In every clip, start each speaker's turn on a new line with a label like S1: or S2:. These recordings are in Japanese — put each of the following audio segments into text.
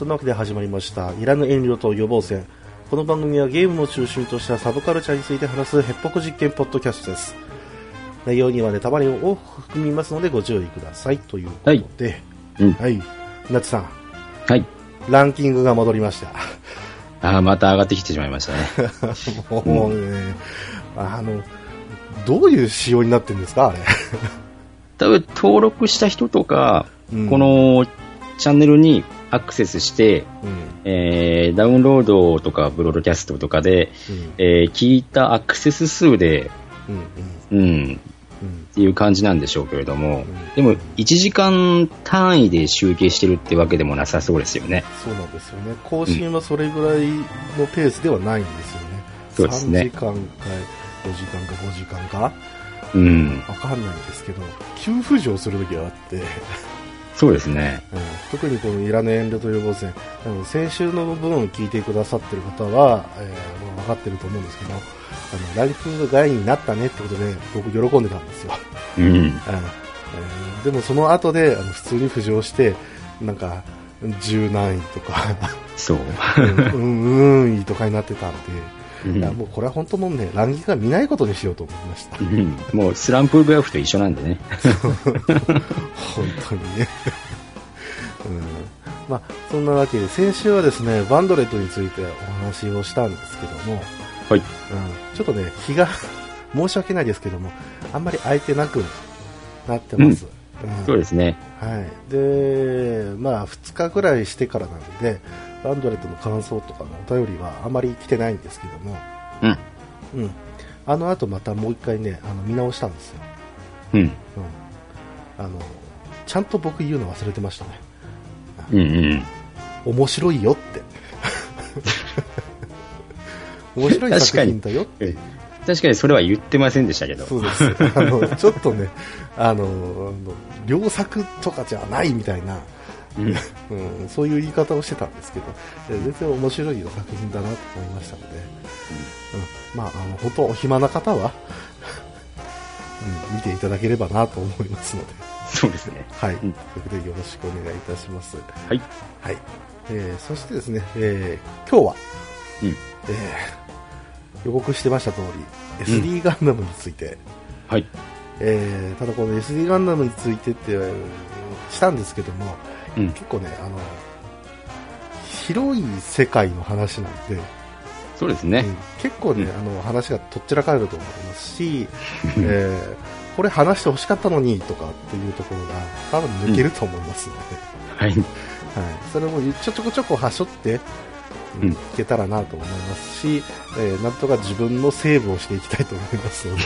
S1: そんなわけで始まりました。いらぬ遠慮と予防戦。この番組はゲームを中心としたサブカルチャーについて話すヘッポコ実験ポッドキャストです。内容にはネタバレを多く含みますのでご注意ください。ということで。
S2: うん。
S1: はい。なつさん。
S2: はい。
S1: ランキングが戻りました。
S2: ああ、また上がってきてしまいましたね。
S1: もうね、あのどういう仕様になってるんですかあれ。
S2: 多分登録した人とか、
S1: うん。
S2: このチャンネルにアクセスして、
S1: うん。
S2: えーダウンロードとかブロードキャストとかで、
S1: うん。
S2: えー聞いたアクセス数で、
S1: うん。うん。
S2: っていう感じなんでしょうけれども、
S1: ん。
S2: でも1時間単位で集計してるってわけでもなさそうですよね。
S1: そうなんですよね。更新はそれぐらいのペースではないんですよね、
S2: そうですね。
S1: 3時間か4時間か5時間か？
S2: うん、
S1: わかんないんですけど急浮上する時があって、うん
S2: そうですね。
S1: 特にこのいらぬ遠慮と予防線あの先週の分を聞いてくださってる方は、えーもう分かってると思うんですけどあのランキング外になったねってことで僕喜んでたんですよ、
S2: うん、
S1: うん。えーでもその後であの普通に浮上してなんか十何位とか。
S2: そう。
S1: うんうんうんいとかになってたんで、
S2: うん。
S1: いやもうこれは本当もうねランキングが見ないことにしようと思いました。
S2: うん。もうスランプグラフと一緒なんでね。
S1: 本当にね、うん。まあ、そんなわけで先週はですねバンドレットについてお話をしたんですけども、
S2: はい。
S1: うん、ちょっとね日が 申し訳ないですけどもあんまり空いてなくなってます、うん。
S2: そうですね。
S1: はい、でまあ2日ぐらいしてからなのでバンドレットの感想とかのお便りはあまり来てないんですけども、
S2: うん。
S1: うん、あの後またもう一回ねあの見直したんですよ、
S2: うん。
S1: うん、あのちゃんと僕言うの忘れてましたね。
S2: うんうん。
S1: 面白いよって。面白い作品だよって。
S2: 確かにそれは言ってませんでしたけど。
S1: そうです。あのちょっとねあのあの良作とかじゃないみたいな、
S2: うん。
S1: うん、そういう言い方をしてたんですけどえ全然面白い作品だなと思いましたので、うんまあ、あの本当お暇な方は、うん、見ていただければなと思いますので、
S2: そうですね。
S1: はい、
S2: ん
S1: ということでよろしくお願いいたします。
S2: はい。
S1: はい。えーそしてですね、えー今日は、
S2: うん。
S1: えー予告してました通り、SD ガンダムについて、
S2: はい。
S1: えーただこの SD ガンダムについてって、えーしたんですけども、
S2: うん。
S1: 結構ね、あの、広い世界の話なんで、
S2: そうですね。
S1: うん結構ね、
S2: うん
S1: あの話がとっちらかれると思いますし、えーこれ話してほしかったのにとかっていうところが多分抜けると思いますので、
S2: はい。
S1: はい、それもちょちょこちょこはしょって、うん
S2: うん
S1: いけたらなと思いますし、えーなんとか自分のセーブをしていきたいと思いますので、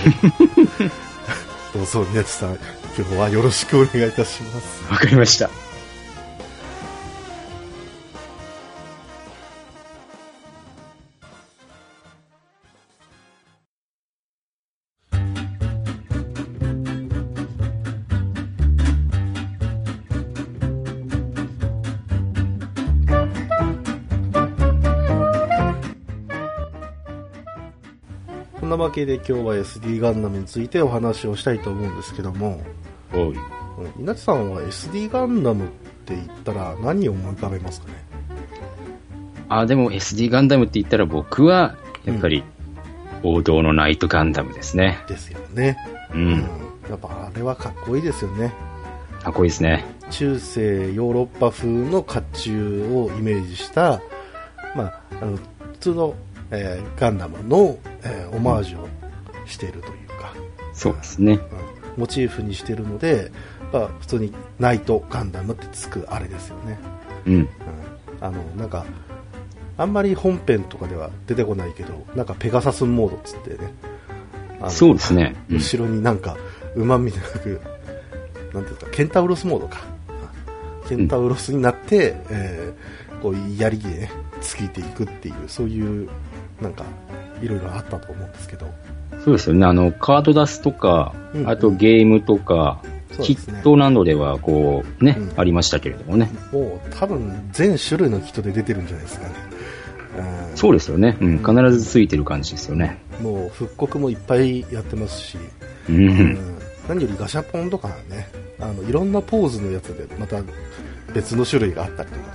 S1: どうぞ、宮地さん、今日はよろしくお願いいたします。
S2: わかりました。
S1: けで今日は SD ガンダムについてお話をしたいと思うんですけども、
S2: おい。
S1: うん稲地さんは SD ガンダムって言ったら何を思い浮かべますかね？
S2: あ、でも SD ガンダムって言ったら僕は、やっぱり、王道のナイトガンダムですね。
S1: ですよね。
S2: う。
S1: うんやっぱあれはかっこいいですよね。
S2: かっこいいですね。
S1: 中世ヨーロッパ風の甲冑をイメージした、まあ、あの普通の、えーガンダムの、えーオマージュをしているというか、
S2: そうですね。
S1: うん。モチーフにしているので、まあ、普通にナイトガンダムってつくあれですよね、
S2: うん。
S1: うん、あのなんかあんまり本編とかでは出てこないけどなんかペガサスモードっつってね。
S2: そうですね。うん。
S1: 後ろになんか馬みたいななんていうかケンタウロスモードか。ケンタウロスになって、えーこう槍で、ね、突いていくっていうそういうなんかいろいろあったと思うんですけど
S2: そうですよね。あの、カードダスとか
S1: うん、
S2: あとゲームとか、
S1: ね
S2: ットなどでは、こう、ね、
S1: うん
S2: ありましたけれどもね。
S1: もう多分全種類のキットで出てるんじゃないですかね、うん
S2: そうですよね。うん、必ずついてる感じですよね。
S1: もう復刻もいっぱいやってますし、
S2: う。
S1: うんん何よりガシャポンとかねあのいろんなポーズのやつでまた別の種類があったりとかね、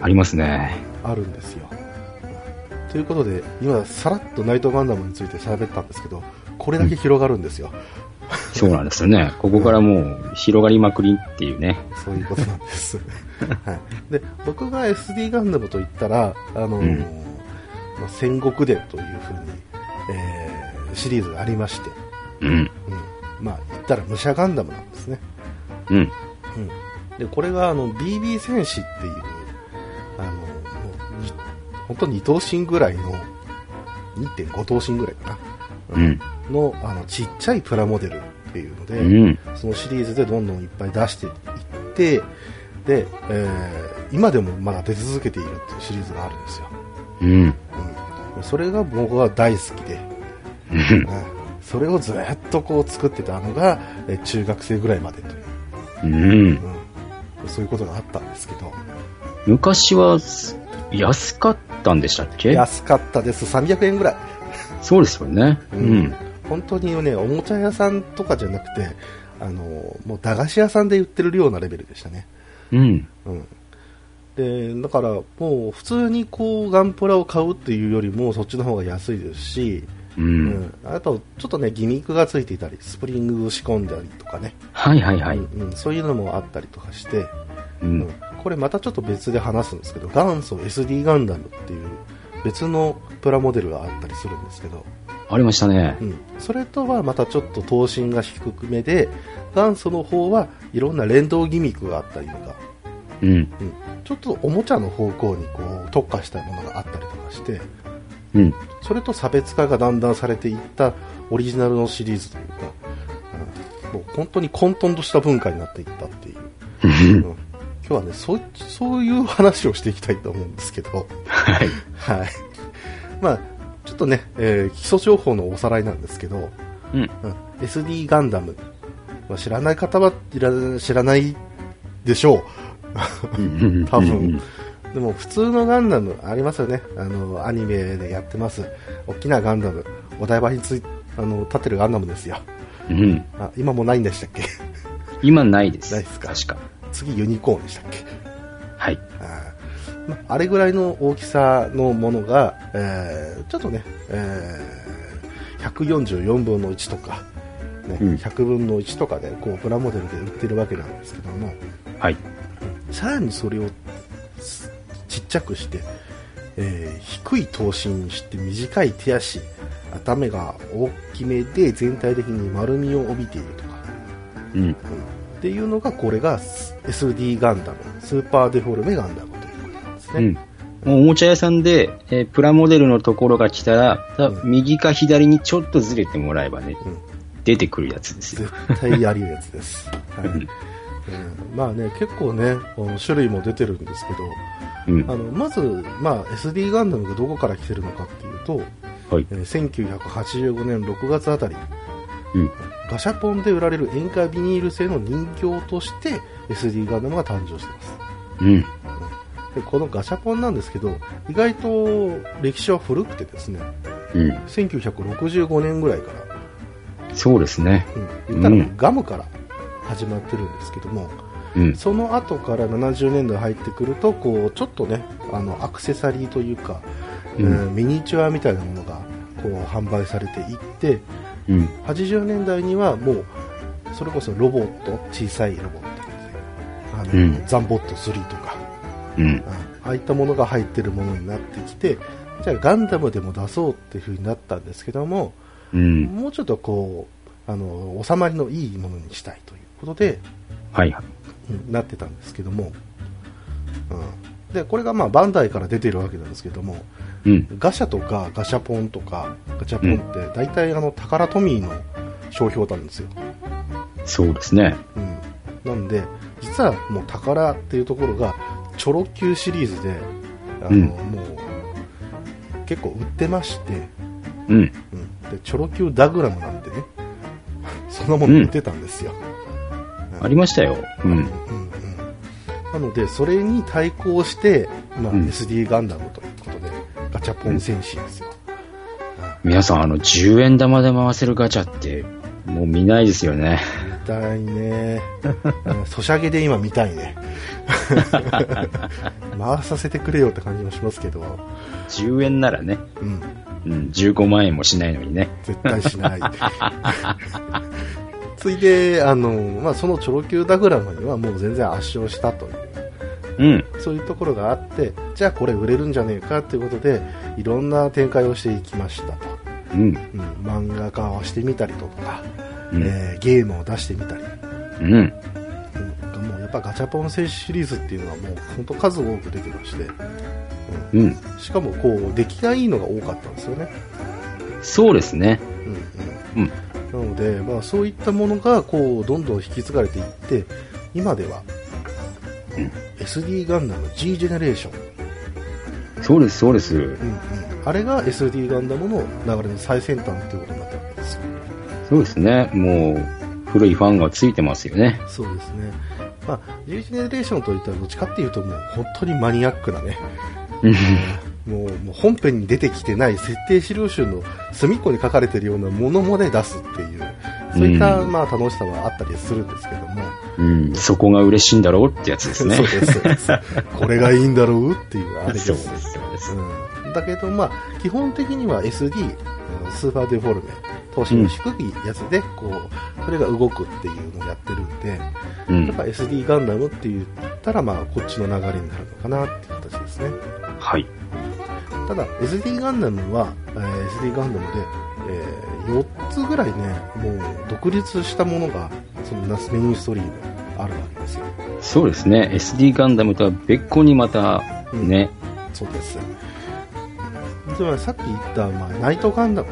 S2: ありますね。
S1: あるんですよ。ということで、今、さらっとナイトガンダムについて喋ったんですけど、これだけ広がるんですよ。
S2: そうなんですよね。ここからもう広がりまくりっていうね。
S1: そういうことなんです。はい、で僕が SD ガンダムと言ったら、あのー
S2: うん
S1: まあ、戦国伝というふうに、えーシリーズがありまして、
S2: うん。
S1: うんまあ、言ったら武者ガンダムなんですね。
S2: うん。
S1: うん、でこれがあの BB 戦士っていうあの本当に2頭身ぐらいの2.5頭身ぐらいかな、
S2: うん。
S1: のあのちっちゃいプラモデルっていうので、
S2: うん。
S1: そのシリーズでどんどんいっぱい出していってで、えー今でもまだ出続けているっていうシリーズがあるんですよ、
S2: うん。
S1: うん、それが僕は大好きで、それをずっとこう作ってたのがえー中学生ぐらいまでという、そういうことがあったんですけど。
S2: 昔は安かったんでしたっけ？
S1: 安かったです300円ぐらい
S2: そうですよね。う
S1: うん
S2: ん。
S1: 本当にねおもちゃ屋さんとかじゃなくてあのもう駄菓子屋さんで売ってるようなレベルでしたね、
S2: うん。
S1: うん、でだからもう普通にこうガンプラを買うっていうよりもそっちの方が安いですし、
S2: う。
S1: うんん、あとちょっとねギミックがついていたりスプリングを仕込んだりとかね、
S2: はいはいはい。
S1: うんうんそういうのもあったりとかして、
S2: う
S1: うん
S2: ん。
S1: これまたちょっと別で話すんですけど元祖 SD ガンダムっていう別のプラモデルがあったりするんですけど、
S2: ありましたね。
S1: う。ん、それとはまたちょっと頭身が低くめで元祖の方はいろんな連動ギミックがあったりとか、
S2: うん。
S1: うん、ちょっとおもちゃの方向にこう特化したものがあったりとかして。
S2: うん。
S1: それと差別化がだんだんされていったオリジナルのシリーズというか、うん、もう本当に混沌とした文化になっていったっていう、うん、今日はねそうそういう話をしていきたいと思うんですけど、
S2: はい。
S1: はい。まあ、ちょっとね、えー基礎情報のおさらいなんですけど、
S2: うん。
S1: うん、SD ガンダム、まあ、知らない方は知らないでしょう。多分。でも普通のガンダムありますよね。あのアニメでやってます。大きなガンダム。お台場についあの立ってるガンダムですよ。
S2: うん。
S1: あ今もないんでしたっけ？
S2: 今ないです。
S1: ないですか。
S2: 確か。
S1: 次ユニコーンでしたっけ？
S2: はい。
S1: あ,、まあ、あれぐらいの大きさのものが、えーちょっとね、えー144分の1とか、ね
S2: うん
S1: 100分の1とかでこうプラモデルで売ってるわけなんですけども
S2: はい。
S1: さらにそれをすちっちゃくして、えー低い頭身にして短い手足頭が大きめで全体的に丸みを帯びているとか、
S2: うん。
S1: うんっていうのがこれが SD ガンダムスーパーデフォルメガンダムということなんですね、
S2: うん。もうおもちゃ屋さんで、えープラモデルのところが来たら、右か左にちょっとずれてもらえばね、
S1: うん
S2: 出てくるやつですよ。
S1: 絶対やるやつです、はいうんまあね結構ねあの種類も出てるんですけど
S2: うん。
S1: あのまず、まあ、SD ガンダムがどこから来てるのかっていうと、
S2: はい。
S1: えー1985年6月あたり
S2: うん。
S1: ガシャポンで売られる塩化ビニール製の人形として SD ガンダムが誕生してます
S2: うん。
S1: でこのガシャポンなんですけど意外と歴史は古くてですね
S2: うん。
S1: 1965年ぐらいから
S2: そうですね。
S1: うん、言ったら
S2: うん
S1: ガムから始まってるんですけども、
S2: うん。
S1: その後から70年代入ってくるとこうちょっとねあのアクセサリーというか、
S2: うん
S1: うんミニチュアみたいなものがこう販売されていって
S2: うん。
S1: 80年代にはもうそれこそロボット小さいロボットあの、
S2: うん
S1: ザンボット3とか
S2: うん。
S1: ああいったものが入ってるものになってきてじゃあガンダムでも出そうっていう風になったんですけども
S2: うん。
S1: もうちょっとこうあの収まりのいいものにしたいということで、
S2: はいはい。
S1: うんなってたんですけども、うん、でこれがまあバンダイから出てるわけなんですけども
S2: うん。
S1: ガシャとかガシャポンとかガチャポンって大体あのタカラトミーの商標なんですよ、
S2: そうですね。
S1: うん、なんで実はもうタカラっていうところがチョロ Q シリーズであの、
S2: うん
S1: もう結構売ってまして、
S2: うん。
S1: うん、でチョロ Q ダグラムなんてね そんなもの売ってたんですよ、
S2: ありましたよ。うん。
S1: なのでそれに対抗して、まあ
S2: うん
S1: SD ガンダムというガチャポン戦士ですよ、
S2: 皆さん、あの、10円玉で回せるガチャって、もう見ないですよね。
S1: 見たいね、う んソシャゲで今見たいね。回させてくれよって感じもしますけど、
S2: 10円ならね、
S1: うん、
S2: うん、15万円もしないのにね。
S1: 絶対しない。ついで、あの、まあ、そのチョロ Q ダグラムにはもう全然圧勝したという、
S2: うん。
S1: そういうところがあって、じゃあこれ売れるんじゃねえかということで、いろんな展開をしていきましたと。
S2: うん。
S1: うん、漫画化をしてみたりとか、
S2: うん
S1: えーゲームを出してみたり、
S2: うん。
S1: うん、もうやっぱガチャポン選手シリーズっていうのはもう本当数多く出てまして、
S2: うん。
S1: しかもこう出来がいいのが多かったんですよね。
S2: そうですね。
S1: うん
S2: うん。
S1: うん、なので、まあ、そういったものがこうどんどん引き継がれていって今では、
S2: うん。
S1: SD ガンダム G ジェネレーション、
S2: そうです、そうです。
S1: うんうん、あれが SD ガンダムの流れの最先端っていうことになったわけですよ。
S2: そうですね。もう、古いファンがついてますよね。
S1: そうですね、まあ、G ジェネレーションといったらどっちかっていうともう本当にマニアックなね。もうもう本編に出てきてない設定資料集の隅っこに書かれてるようなものまで出すっていう。そういった、
S2: うん。
S1: まあ、楽しさはあったりするんですけども、
S2: うん。そこが嬉しいんだろうってやつですね。
S1: そうですこれがいいんだろうっていうあれです
S2: そうです、そうです。
S1: うん、だけど、まあ、基本的には SD スーパーデフォルメ投資の低いやつでこうそれが動くっていうのをやってるんで、
S2: うん
S1: やっぱ。SD ガンダムって言ったら、まあ、こっちの流れになるのかなっていう形ですね
S2: はい。
S1: ただ SD ガンダムは、えー SD ガンダムで、え4つぐらいねもう独立したものがそのナスメインストリームあるわけですよ。
S2: そうですね。SD ガンダムとは別個にまた、ね、
S1: そうです。つまりさっき言った、まあ、ナイトガンダム。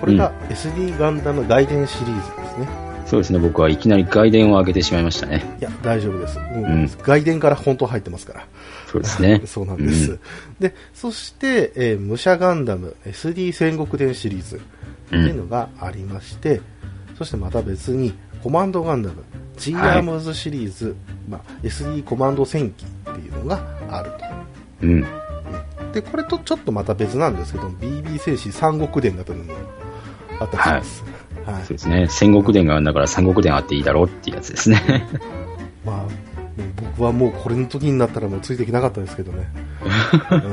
S1: これが SD ガンダム外伝シリーズですね、
S2: そうですね。僕はいきなり外伝を上げてしまいましたね。
S1: いや大丈夫です、もう
S2: うん。
S1: 外伝から本当入ってますから。
S2: そうですね。
S1: そうなんです、
S2: うん。
S1: でそして、えー武者ガンダム SD 戦国伝シリーズっていうのがありまして、そしてまた別にコマンドガンダム G アームズシリーズ、まあ、SD コマンド戦記っていうのがあると
S2: うん。
S1: でこれとちょっとまた別なんですけど BB 戦士三国伝だというのもあったりします、はい
S2: そうですね。戦国伝があるんだから三国伝あっていいだろうっていうやつですね。
S1: まあ、僕はもうこれの時になったらもうついていけなかったですけどね。うん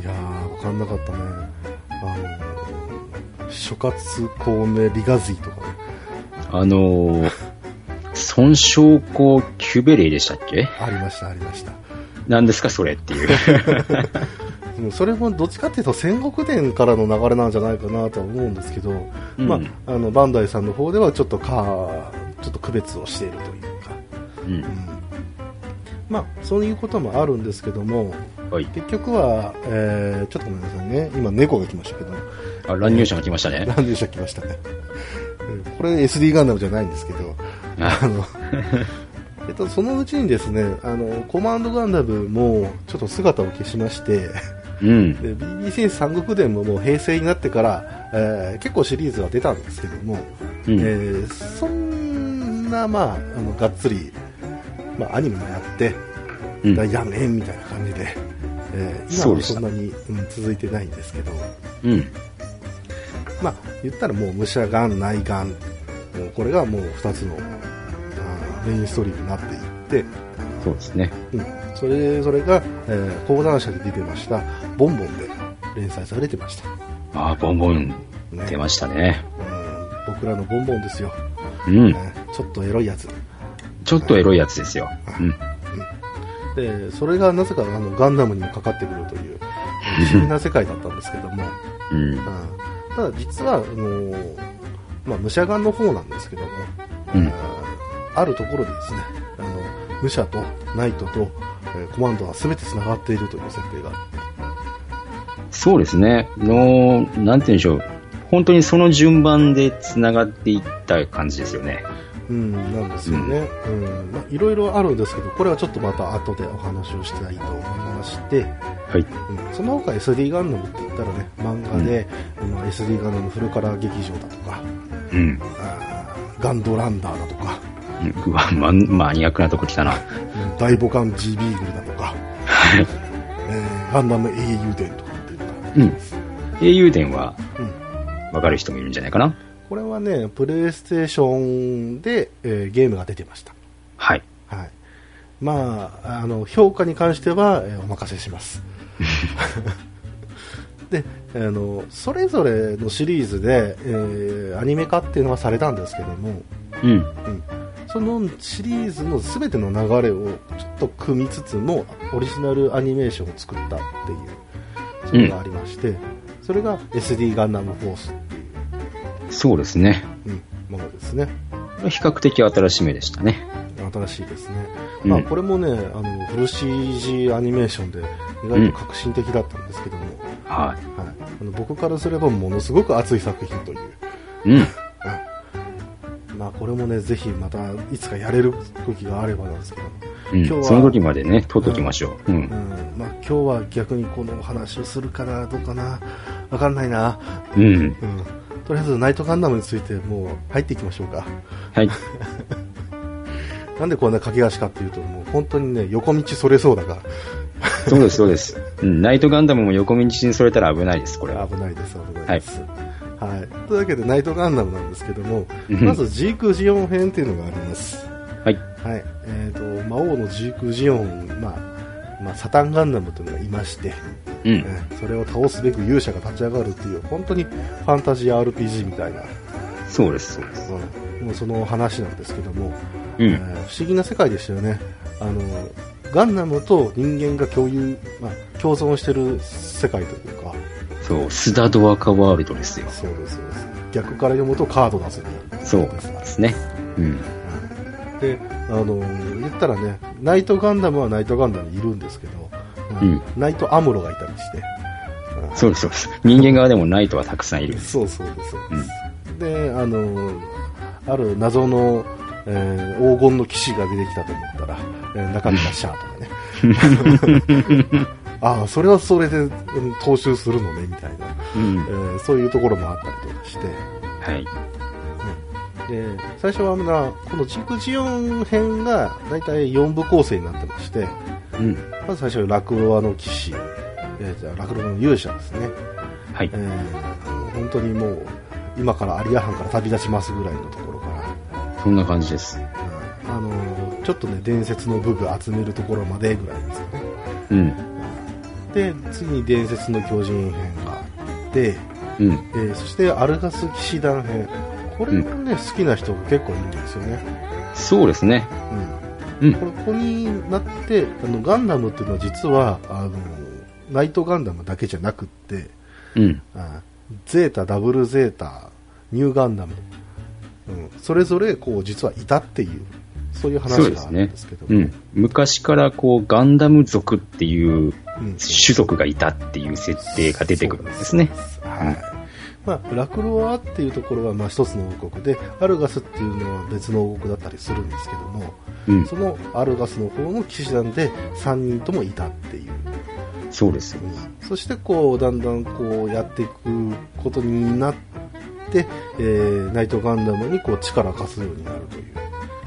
S1: いやー、わかんなかったね。あの、諸葛孔明リガズィとかね。
S2: あのー、損傷校キュベレイでしたっけ？
S1: ありました、ありました。
S2: 何ですかそれっていう。
S1: うんそれもどっちかっていうと戦国伝からの流れなんじゃないかなとは思うんですけど、
S2: うん
S1: まあ、あの、バンダイさんの方ではちょっとか、ちょっと区別をしているというか、
S2: うん
S1: うん。まあ、そういうこともあるんですけども、
S2: はい。
S1: 結局は、えーちょっとごめんなさいね。今猫が来ましたけど、
S2: あ、乱入者が来ましたね。
S1: 何でした来ましたね。うん。これ SD ガンダムじゃないんですけど、
S2: あ。
S1: あの、えっと、そのうちにですね、あの、コマンドガンダムもちょっと姿を消しまして、
S2: うん。
S1: で BBC 三国伝ももう平成になってから、えー結構シリーズは出たんですけども、
S2: うん。
S1: えーそんな、まあ、あのがっつり、まあ、アニメもやって、
S2: うん。
S1: 大やめんみたいな感じで、えー今は
S2: そ
S1: んなに、うん続いてないんですけど、
S2: うん。
S1: まあ、言ったらもう武者ガン、内ガン、もうこれがもう2つのメインストーリーになっていって、
S2: そうですね。
S1: うん、それそれが、えー講談社で出てましたボンボンで連載されてました、
S2: ああ、ボンボン
S1: ね
S2: 出ましたね。
S1: うん、僕らのボンボンですよ、
S2: うん。
S1: ねちょっとエロいやつ
S2: ちょっとエロいやつですよ。うん。
S1: でそれがなぜかあのガンダムにもかかってくるという不思議な世界だったんですけども、
S2: うん。
S1: うんただ実はあの、まあ、武者ガンの方なんですけども、
S2: うん
S1: あるところでですねあの武者とナイトと、えーコマンドは全てつながっているという設定が
S2: そうですね。の、なんて言うんでしょう。本当にその順番で繋がっていった感じですよね。
S1: うん、なんですよね。うん。まあ、いろいろあるんですけど、これはちょっとまた後でお話をしたいと思いまして、
S2: はい。
S1: うん、その他 SD ガンダムって言ったらね、漫画で、まあ、SD ガンダムフルカラー劇場だとか、
S2: うん。
S1: あーガンドランダーだとか、
S2: うわ、ママニアックなとこ来たな。
S1: うん大母艦 G ビーグルだとか、
S2: はい。
S1: えーガンダム英雄伝とかっていうのがあ
S2: うん。英雄伝は
S1: うん
S2: わかる人もいるんじゃないかな。
S1: これはね、プレイステーションで、えーゲームが出てました。
S2: はい。
S1: はい。まあ、あの評価に関しては、えーお任せします。であのそれぞれのシリーズで、えーアニメ化っていうのはされたんですけども、
S2: うん。
S1: うん、そのシリーズの全ての流れをちょっと組みつつもオリジナルアニメーションを作ったっていうそういうのがありまして、それが SD ガンダムフォースっていう、
S2: そうですね。
S1: うん、ものですね
S2: 比較的新しめでしたね。
S1: 新しいですね、
S2: うん。
S1: まあ、これもねあのフル CG アニメーションで意外と革新的だったんですけども、
S2: は
S1: はい、あの僕からすればものすごく熱い作品という、
S2: い。うん。
S1: まあ、これもねぜひまたいつかやれる時があればなんですけど今日は
S2: その時までね、取っときましょう。うん。
S1: うん。まあ、今日は逆にこのお話をするかなどうかな。わかんないな、
S2: うん。
S1: うん、とりあえずナイトガンダムについてもう入っていきましょうか。
S2: はい。
S1: なんでこんな駆け足かっていうともう本当にね横道それそうだか
S2: そうです、そうです。うん。ナイトガンダムも横道にそれたら危ないです、これは。
S1: ら危ないです危ないです、はいというわけでナイトガンダムなんですけども
S2: うん
S1: まずジークジオン編っていうのがあります
S2: はい。
S1: はいえー、と魔王のジークジオン、まあまあ、サタンガンダムというのがいまして、
S2: うん。
S1: えーそれを倒すべく勇者が立ち上がるっていう本当にファンタジー RPG みたいな、
S2: そうです、そうです。
S1: うん、もうその話なんですけども、
S2: うん。
S1: えー不思議な世界でしたよねあのガンダムと人間が共有、まあ、共存してる世界というか
S2: そう、スダドアカワールドですよ。
S1: そうですそうです逆から読むとカードダスに
S2: そう
S1: です
S2: ね。うん。
S1: であの言ったらねナイトガンダムはナイトガンダムにいるんですけど、
S2: うん
S1: ナイトアムロがいたりして、うん
S2: そうです、そうです。人間側でもナイトはたくさんいる。
S1: そうそうですそうです、であのある謎の、えー黄金の騎士が出てきたと思ったら、えー中身がシャーとかね ああそれはそれで、うん踏襲するのねみたいな、
S2: うん
S1: え。ーそういうところもあったりとかして
S2: はい。
S1: で最初はなこのジクジオン編が大体4部構成になってまして
S2: うん。
S1: まず最初はラクロワの騎士、えーじゃあラクロワの勇者ですね、
S2: はい
S1: え。ー本当にもう今からアリア藩から旅立ちますぐらいのところ
S2: そんな感じです。
S1: あのちょっとね伝説の武具集めるところまでぐらいですよね
S2: うん。
S1: で次に伝説の巨人編があって、
S2: うん。
S1: えーそしてアルガス騎士団編これもね、好きな人が結構いるんですよね、
S2: そうですね。
S1: うん
S2: うん
S1: これここになってあのガンダムっていうのは実はあのナイトガンダムだけじゃなくって
S2: うん。
S1: あゼータダブルゼータニューガンダム、うん、それぞれこう実はいたっていうそういう話があるんですけど
S2: うん。昔からこう、ガンダム族っていう
S1: うん。
S2: 種族がいたっていう設定が出てくるんですね。
S1: はい。まあ、ラクロワっていうところはまあ一つの王国でアルガスっていうのは別の王国だったりするんですけども
S2: うん。
S1: そのアルガスの方の騎士団で3人ともいたっていう、
S2: そうです。よ。
S1: そしてこうだんだんこうやっていくことになって、えーナイトガンダムにこう力を貸すようになるという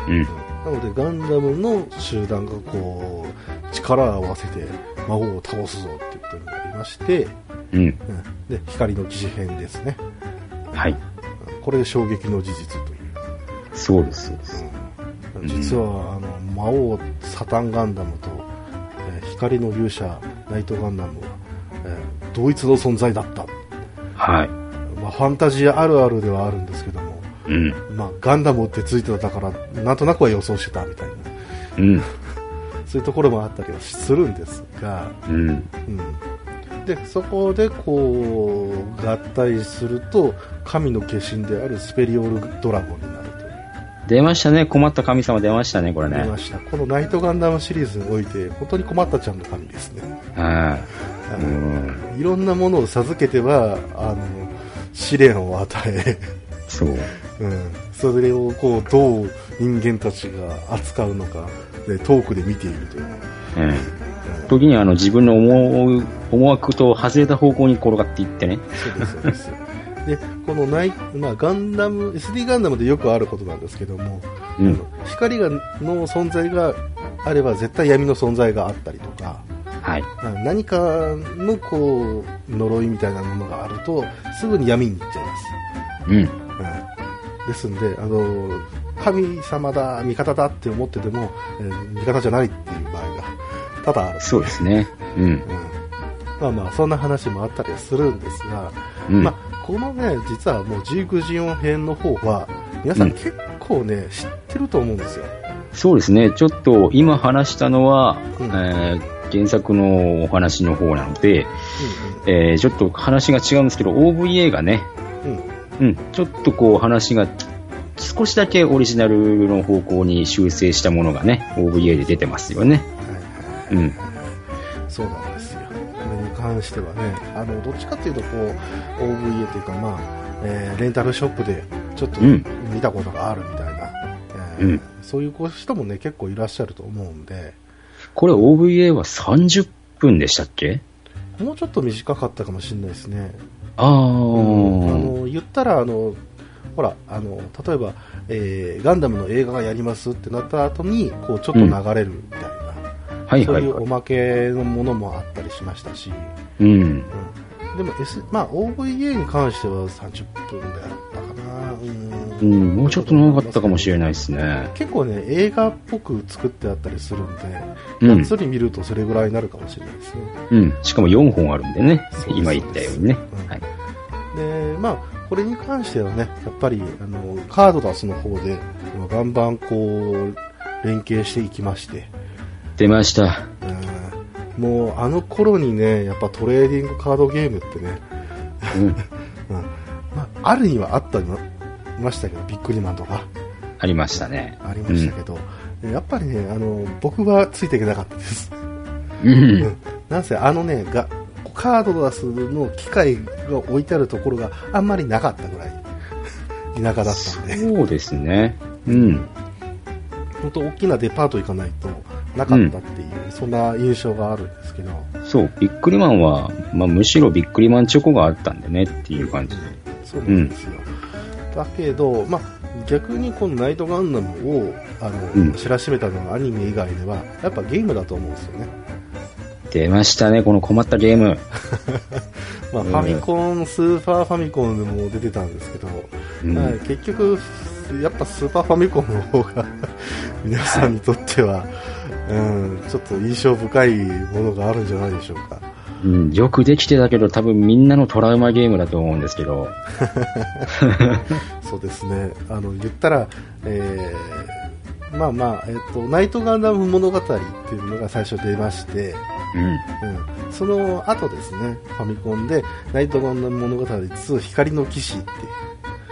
S2: うん。
S1: なのでガンダムの集団がこう力を合わせて魔王を倒すぞっていうことになりまして、
S2: うん。
S1: うんで光の騎士編ですね
S2: はい。
S1: これ衝撃の事実という、
S2: そうです、そうです。
S1: うん実はあの魔王サタンガンダムと、えー光の勇者ナイトガンダムは、えー同一の存在だった、
S2: はい。
S1: まあ、ファンタジーあるあるではあるんですけども、
S2: うん。
S1: まあ、ガンダムってついてたからなんとなくは予想してたみたいな
S2: うん。
S1: そういうところもあったりはするんですが、
S2: うん。
S1: うん、でそこでこう合体すると神の化身であるスペリオルドラゴンになるという
S2: 出ましたね。困った神様出ましたね、これね
S1: 出ま。したこのナイトガンダムシリーズにおいて本当に困ったちゃんの神ですね
S2: は
S1: あ
S2: い。う
S1: の
S2: ん。
S1: いろんなものを授けてはあの試練を与え、
S2: そう。
S1: うん、それをこうどう人間たちが扱うのかで遠くで見ているという、
S2: うん。時にはあの自分の思う、思惑と外れた方向に転がっていってね。
S1: そうですそうですでこのナイ、まあ、ガンダム SD ガンダムでよくあることなんですけども、
S2: うん
S1: 光がの存在があれば絶対闇の存在があったりとか
S2: はい。
S1: あ何かのこう呪いみたいなものがあるとすぐに闇に行っちゃいます、
S2: うん。
S1: うん、ですんであの神様だ、味方だって思ってても、えー味方じゃないっていう場合が多々ある。
S2: そうですね。うん。
S1: うんまあまあ、そんな話もあったりはするんですが、
S2: うん
S1: まあ、このね、実はもうジークジオン編の方は、皆さ
S2: うん
S1: ん結構ね、知ってると思うんですよ。
S2: そうですね。ちょっと今話したのは、
S1: うん
S2: えー原作のお話の方なので、
S1: う
S2: えーちょっと話が違うんですけど、OVA がね、
S1: んうん。うん。
S2: うん、ちょっとこう話が少しだけオリジナルの方向に修正したものがね、OVA で出てますよね。
S1: はいはい。
S2: うん。
S1: そうなんですよ。これに関してはね、あの、どっちかっていうと、こう、OVA というか、まあ、えーレンタルショップでちょっと
S2: うん
S1: 見たことがあるみたいな、えー
S2: うん
S1: そういう人もね、結構いらっしゃると思うんで、
S2: これ OVA は30分でしたっけ？
S1: もうちょっと短かったかもしれないですね。
S2: ああ、
S1: あの言ったらあのほらあの例えば、えーガンダムの映画がやりますってなった後にこうちょっと流れるみたいな、
S2: はい。
S1: そう。
S2: い
S1: うおまけのものもあったりしましたし、
S2: うん。
S1: うん、でも、S まあ、OVA に関しては30分であったかな、うん
S2: うん、もうちょっと長かったかもしれないですね。
S1: 結構ね映画っぽく作ってあったりするんで、
S2: うん
S1: がっつり見るとそれぐらいになるかもしれないですね。
S2: うん。しかも4本あるんでね
S1: で。す
S2: 今言ったようにね
S1: うん。
S2: はい。
S1: でまあ、これに関してはね、やっぱりあのカードダスの方でバンバンこう連携していきまして、
S2: 出ました。
S1: うんもうあの頃にね、やっぱトレーディングカードゲームってね、
S2: うん。
S1: うんまあ、あるにはあったりまましたけど、ビックリマンとか
S2: ありましたね。
S1: ありましたけど、やっぱりね、あの僕はついていけなかったです。
S2: う
S1: うん
S2: ん。
S1: なんせあのねがカードダスの機械が置いてあるところがあんまりなかったぐらい 田舎だったんで
S2: そうですね。うん。
S1: 本当大きなデパート行かないとなかったっていう、そんな印象があるんですけど。
S2: そう、ビックリマンは、まあ、むしろビックリマンチョコがあったんでねっていう感じで。
S1: そうなんですよ、だけど、まあ、逆にこのナイトガンダムをあの、
S2: うん。
S1: 知らしめたのはアニメ以外ではやっぱゲームだと思うんですよね、
S2: 出ましたね、この困ったゲーム。
S1: まあ、
S2: うん。
S1: ファミコンスーパーファミコンでも出てたんですけど、
S2: うん。
S1: はい、結局やっぱスーパーファミコンの方が皆さんにとっては、うん、ちょっと印象深いものがあるんじゃないでしょうか。
S2: うん、よくできてたけど、多分みんなのトラウマゲームだと思うんですけど。
S1: そうですね。あの、言ったら、えー、まあまあ、えっ、と、ナイトガンダム物語っていうのが最初出まして、
S2: うん。
S1: うん、その後ですね、ファミコンで、ナイトガンダム物語2光の騎士っ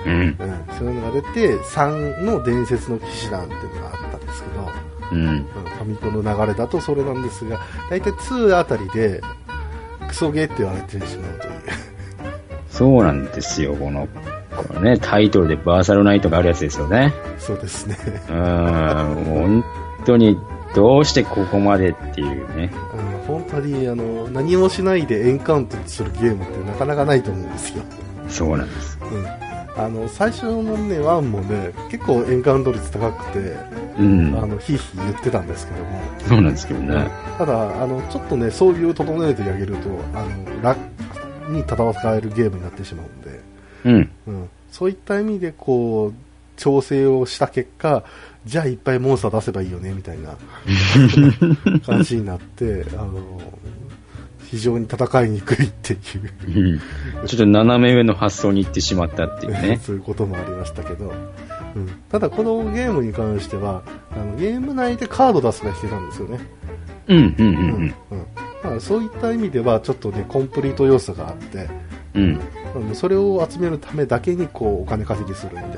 S1: ていう、
S2: うん。
S1: うん、そういうのが出て、3の伝説の騎士団っていうのがあっ
S2: うん。
S1: うんファミコンの流れだとそれなんですが、大体2あたりで、クソゲーって言われてしまうという。
S2: そうなんですよ、この、このね、タイトルでバーサルナイトがあるやつですよね。
S1: そうですね。
S2: うーん、本当に、どうしてここまでっていうね。
S1: あの本当にあの何もしないでエンカウントするゲームってなかなかないと思うんですよ。
S2: そうなんです。
S1: うん、あの最初のね、1もね、結構エンカウント率高くて、
S2: うん。
S1: あのヒーヒー言ってたんですけども、
S2: そうなんですけどね。
S1: ただ、あのちょっとね、そういう整えてあげると、あの楽に戦えるゲームになってしまうんで、
S2: うん。
S1: うん、そういった意味でこう調整をした結果じゃあいっぱいモンスター出せばいいよねみたいな感じになってあの非常に戦いにくいっていう
S2: うん。ちょっと斜め上の発想に行ってしまったっていうね。
S1: そういうこともありましたけど、うん、ただこのゲームに関してはあのゲーム内でカード出すが必要なんですよね、
S2: うん、うん、う
S1: うん
S2: ん
S1: うんまあ、そういった意味ではちょっとねコンプリート要素があって
S2: うん。うん。
S1: うんそれを集めるためだけにこうお金稼ぎするみたいな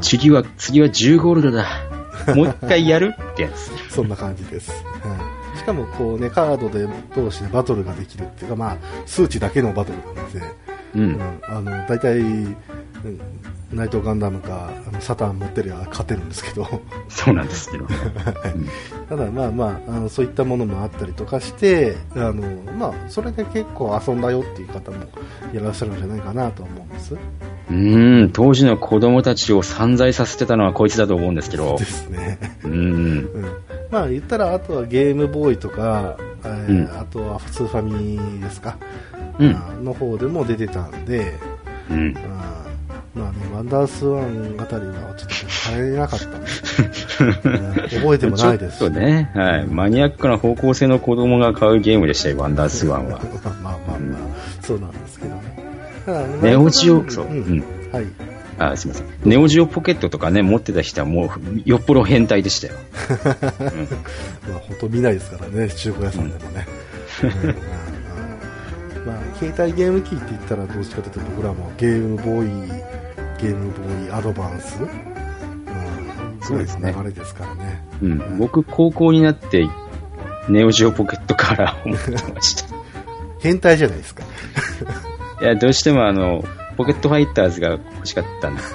S2: 次は、次は10ゴールドだ。もう一回やるってやつ。
S1: そんな感じです。はい、しかもこうね、カードで通してバトルができるっていうか、まあ、数値だけのバトルなので、
S2: う
S1: うん
S2: ん。
S1: あの、大体、うんナイトガンダムかあのサターン持ってりゃ勝てるんですけど、
S2: そうなんですけど。
S1: ただまあまあ、あのそういったものもあったりとかして、あの、まあ、それで結構遊んだよっていう方もいらっしゃるんじゃないかなと思うんです。
S2: うん、当時の子供たちを散財させてたのはこいつだと思うんですけど
S1: で。すね。
S2: うん。
S1: うんまあ言ったら、あとはゲームボーイとか、えー
S2: うん
S1: あとは普通ファミですか、
S2: うん。
S1: あの方でも出てたんで、
S2: うん。
S1: あーまあね、ワンダースワンあたりはちょっとされなかった、う ん覚えてもないです
S2: ちょっとね、はい。マニアックな方向性の子供が買うゲームでしたよ、ワンダースワンは。
S1: まあまあまあまあ、そうなんですけどね。
S2: ネオジオ、そう、
S1: う
S2: うんん。
S1: はい。
S2: あ、すみません。ネオジオポケットとかね、持ってた人はもう、よっぽど変態でしたよ。
S1: まあ本当見ないですからね、中古屋さんでもね。まあ、携帯ゲーム機って言ったらどっちかというと僕らもゲームボーイ、ゲームボーイアドバンス、うん、
S2: そうですね
S1: 流れですからね。
S2: うん。僕、高校になって、ネオジオポケットから思ってました。
S1: 変態じゃないですか。
S2: いや、どうしてもあの、ポケットファイターズが欲しかったんで。
S1: やっ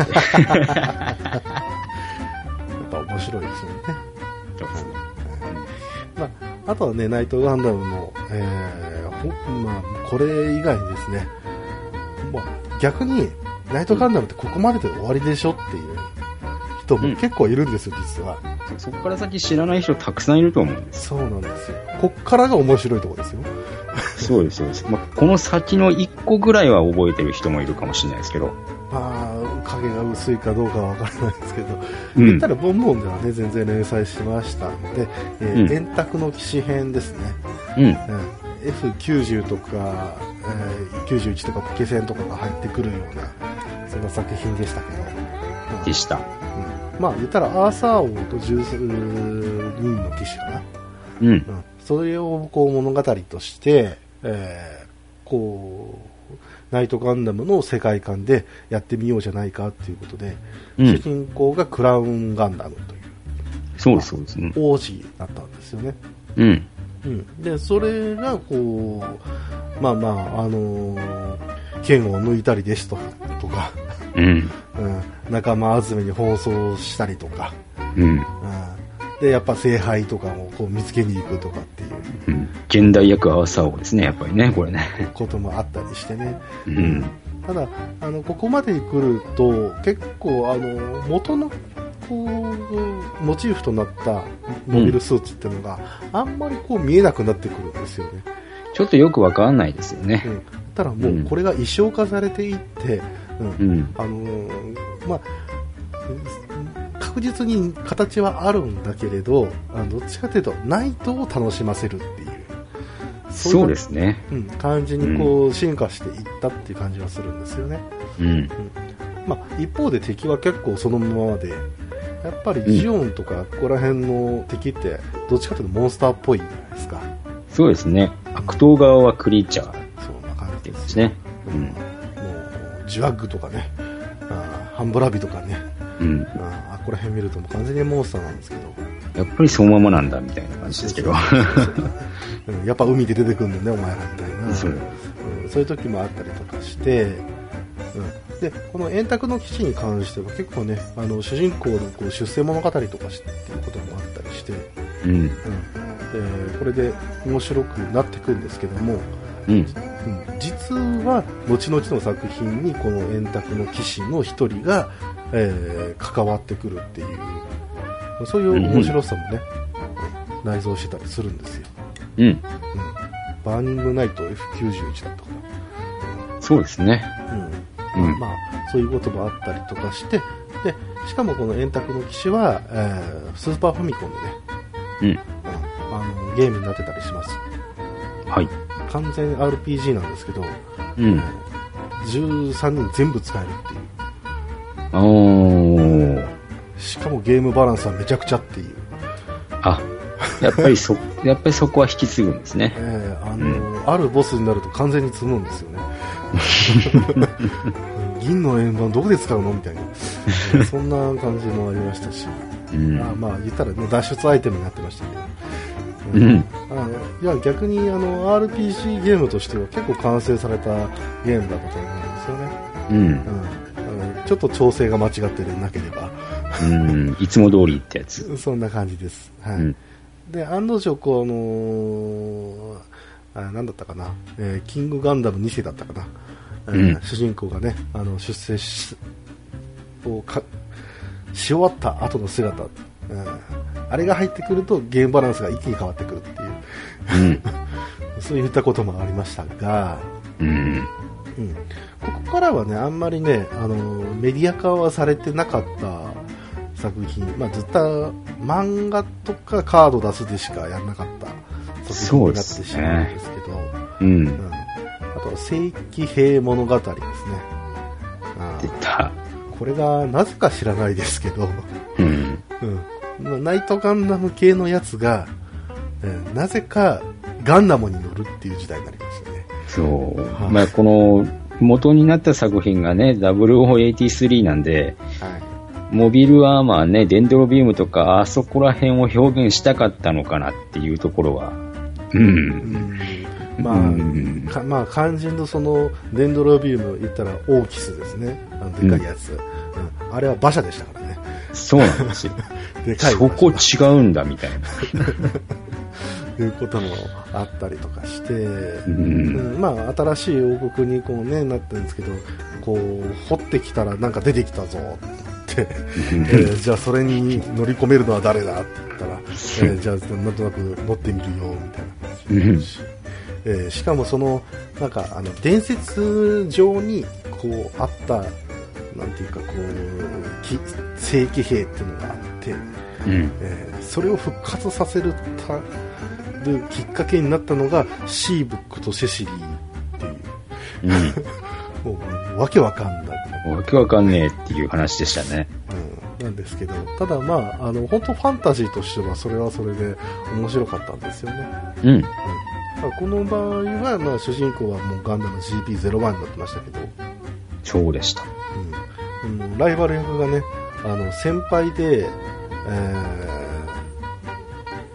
S1: ぱ面白いですよね。まあ、あとはね、ナイトガンダムの、えーほまあ、これ以外にですね、まあ、逆に、ナイトガンダムってここまでで終わりでしょっていう人も結構いるんですよ、実は。
S2: そこから先知らない人たくさんいると思うんです。
S1: そうなんですよ。こっからが面白いところですよ。
S2: そうです、そうです。まあ、この先の1個ぐらいは覚えてる人もいるかもしれないですけど。
S1: まあ、影が薄いかどうかはわからないですけど、
S2: うん
S1: 言ったらボンボンではね、全然連載しましたので、えー
S2: うん
S1: 電卓の騎士編ですね。
S2: うん。
S1: うん F90 とか、えー91とかポケセンとかが入ってくるような、そんな作品でしたけど、うん
S2: でした。
S1: うんまあ言ったらアーサー王と13人の騎士かな。
S2: うん。
S1: うん、それをこう物語として、えーこう、ナイトガンダムの世界観でやってみようじゃないかっていうことで、
S2: うん
S1: 主人公がクラウンガンダムという
S2: そうです、そうです。うん。
S1: 王子だったんですよね。
S2: うん。
S1: うん、で、それがこう、まあまあ、あのー剣を抜いたりですととか、
S2: うん。
S1: うん、仲間集めに奔走したりとか、
S2: うん。
S1: うん、で、やっぱ聖杯とかもこう見つけに行くとかっていう
S2: うん。現代役アーサー王ですね、やっぱりね、これね。
S1: こともあったりしてね。
S2: うん。
S1: ただ、あの、ここまで来ると、結構、あの、元の、こう、モチーフとなったモビルスーツっていうのが、あんまりこう見えなくなってくるんですよね。
S2: ちょっとよくわかんないですよね。
S1: うん。ただもう、これが衣装化されていって、うん。
S2: うん。
S1: あのーまあ、確実に形はあるんだけれど、あのどっちかというと、ナイトを楽しませるっていう。
S2: そうですね。
S1: うん、感じにこう進化していったっていう感じはするんですよね。
S2: うん。
S1: まあ、一方で敵は結構そのままで、やっぱりジオンとかここら辺の敵って、どっちかというとモンスターっぽいじゃないですか。
S2: そうですね。悪党側はクリーチャー
S1: そんな感じで
S2: ですすね。
S1: うんもう、ジワッグとかね、あーハンブラビとかね、
S2: うん。
S1: あーここら辺見るともう完全にモンスターなんですけど、
S2: やっぱりそのままなんだ、みたいな感じですけど。
S1: うんやっぱ海で出てくるんだよね、お前らみたいな。
S2: そう
S1: うんそういう時もあったりとかして、うん、でこの円卓の基地に関しては結構ねあの主人公のこう出世物語とかっていうこともあったりして、
S2: うん。
S1: うんでこれで面白くなっていくんですけども、
S2: うん。
S1: うん実は後々の作品にこの円卓の騎士の一人が、えー関わってくるっていうそういう面白さもね、うん内蔵してたりするんですよ、
S2: うん。
S1: うん、バーニングナイト F91 だったか
S2: そうですね。
S1: な、うん
S2: うん。
S1: まあ、そういうこともあったりとかしてでしかもこの円卓の騎士は、えースーパーファミコンでね、
S2: うん。
S1: うんあのゲームになってたりします
S2: はい。
S1: 完全 RPG なんですけど、
S2: うん。
S1: 13人全部使えるっていう
S2: おー。
S1: しかもゲームバランスはめちゃくちゃっていう、
S2: あ、やっぱりそ、やっぱりそこは引き継ぐんですね。
S1: えーあのあるボスになると完全に積むんですよね 銀の円盤どこで使うのみたいなうん そんな感じもありましたし、
S2: うん。
S1: あまあ言ったらね脱出アイテムになってましたけど、
S2: うん。
S1: あいや逆にあの RPG ゲームとしては結構完成されたゲームだったと思うんですよね、
S2: うん。
S1: うん、あのちょっと調整が間違ってなければ
S2: うん。いつも通りってやつ。
S1: そんな感じです。はい。
S2: うん。
S1: で、案の定、こう、あのーあなんだったかな、えーキングガンダム2世だったかな、えー
S2: うん
S1: 主人公がね、あの、出世し、をか、し終わった後の姿、うんあれが入ってくるとゲームバランスが一気に変わってくるっていう、
S2: うん。
S1: そういったこともありましたが、
S2: うん。
S1: うん、ここからはね、あんまりね、あのメディア化はされてなかった作品、まあ、ずっと漫画とかカード出すでしかやらなかった作品になってしまうんですけど、
S2: うん。
S1: うん、あとは正規兵物語ですね。あ
S2: 出た。
S1: これがなぜか知らないですけど、
S2: うん。
S1: うん、まあナイトガンダム系のやつが、うんなぜかガンダムに乗るっていう時代になりましたね。
S2: そう。
S1: はい
S2: まあ、この、元になった作品がね、0083なんで、
S1: はい。
S2: モビルアーマーね、デンドロビームとか、あそこら辺を表現したかったのかなっていうところは、う。
S1: うんんまあ、
S2: うん
S1: かまあ、肝心のその、デンドロビウム言ったらオーキスですね。あのでかいやつ、うんあれは馬車でしたからね。
S2: そうなんですよ。
S1: でかい
S2: そこ違うんだ、みたいな。
S1: と いうこともあったりとかして、
S2: うん。
S1: うんまあ、新しい王国にこう、ね、なってるんですけど、こう、掘ってきたらなんか出てきたぞって、えーじゃあそれに乗り込めるのは誰だって言ったら、えーじゃあなんとなく乗ってみるよみたいな話になるし、えーしかもそのなんかあの伝説上にこうあったなんていうかこうき正規兵っていうのがあって、
S2: うん。
S1: えーそれを復活させるたるきっかけになったのがシーブックとセシリーっていう
S2: うん。
S1: もうわけわかんない
S2: わけわかんねえっていう話でしたね。
S1: うん、なんですけど、ただまあ、あの、本当ファンタジーとしてはそれはそれで面白かったんですよね。
S2: うん。
S1: うん。まあこの場合は、まあ主人公はもうガンダム GP01 になってましたけど、
S2: そうでした。
S1: うん。うんライバル役がね、あの、先輩で、え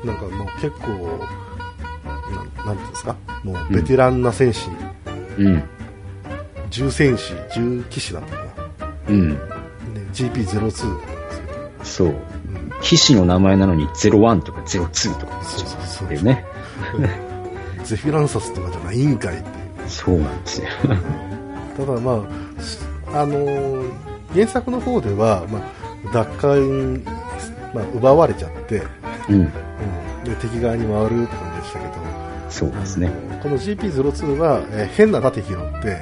S1: ー、なんかもう結構、なんなんていうんですか、もうベテランな戦士、
S2: うん。
S1: 重戦士、重騎士だったかな。
S2: うん。
S1: ね、GP02 なんですけど、
S2: そう。
S1: うん。
S2: 騎士の名前なのに01とか02とか
S1: そうそうそう
S2: っていうね。
S1: ゼフィランサスとかじゃないんかいって。
S2: そうなんですよ。
S1: ただまあ、しあのー原作の方では、まあ、奪還、まあ、奪われちゃって、
S2: うん。
S1: うん、で敵側に回るって感じでしたけど、
S2: そうですね。
S1: この GP02 は、えー変な盾拾って、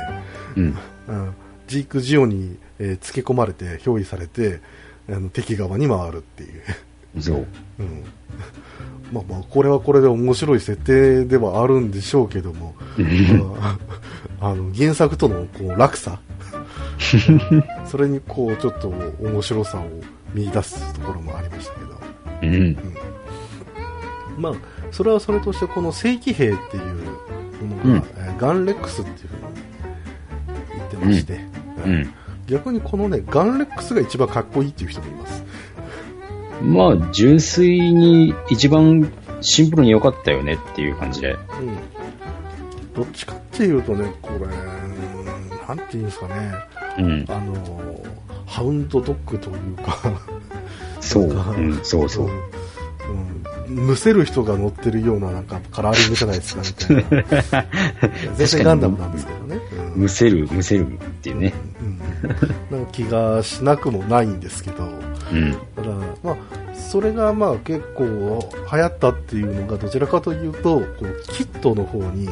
S2: うん。
S1: うん、ジークジオに、えーつけ込まれて、憑依されて、あの敵側に回るっていう。
S2: そう。
S1: うんまあまあ、これはこれで面白い設定ではあるんでしょうけども、ま ああの原作とのこう落差 それにこうちょっと面白さを見出すところもありましたけど、
S2: うん。
S1: まあ、それはそれとしてこの正規兵っていうものが、
S2: うん。
S1: えーガンレックスっていうふうに言ってまして、
S2: うん。
S1: 逆にこのねガンレックスが一番かっこいいっていう人もいます。
S2: まあ、純粋に一番シンプルに良かったよねっていう感じで。
S1: うん。どっちかっていうとね、これ、うんなんていうんですかね、
S2: うん。
S1: あの、ハウンドドッグというか、
S2: そう。うん、そうそう。
S1: うん、むせる人が乗ってるようななんかカラーリングじゃないですかみたいな。全然ガンダムなんですけどね。うん
S2: むせる、むせるっていうね。
S1: うんなんか気がしなくもないんですけど、
S2: うん。
S1: ただ、まあ、それがまあ結構流行ったっていうのがどちらかというと、こうキットの方に、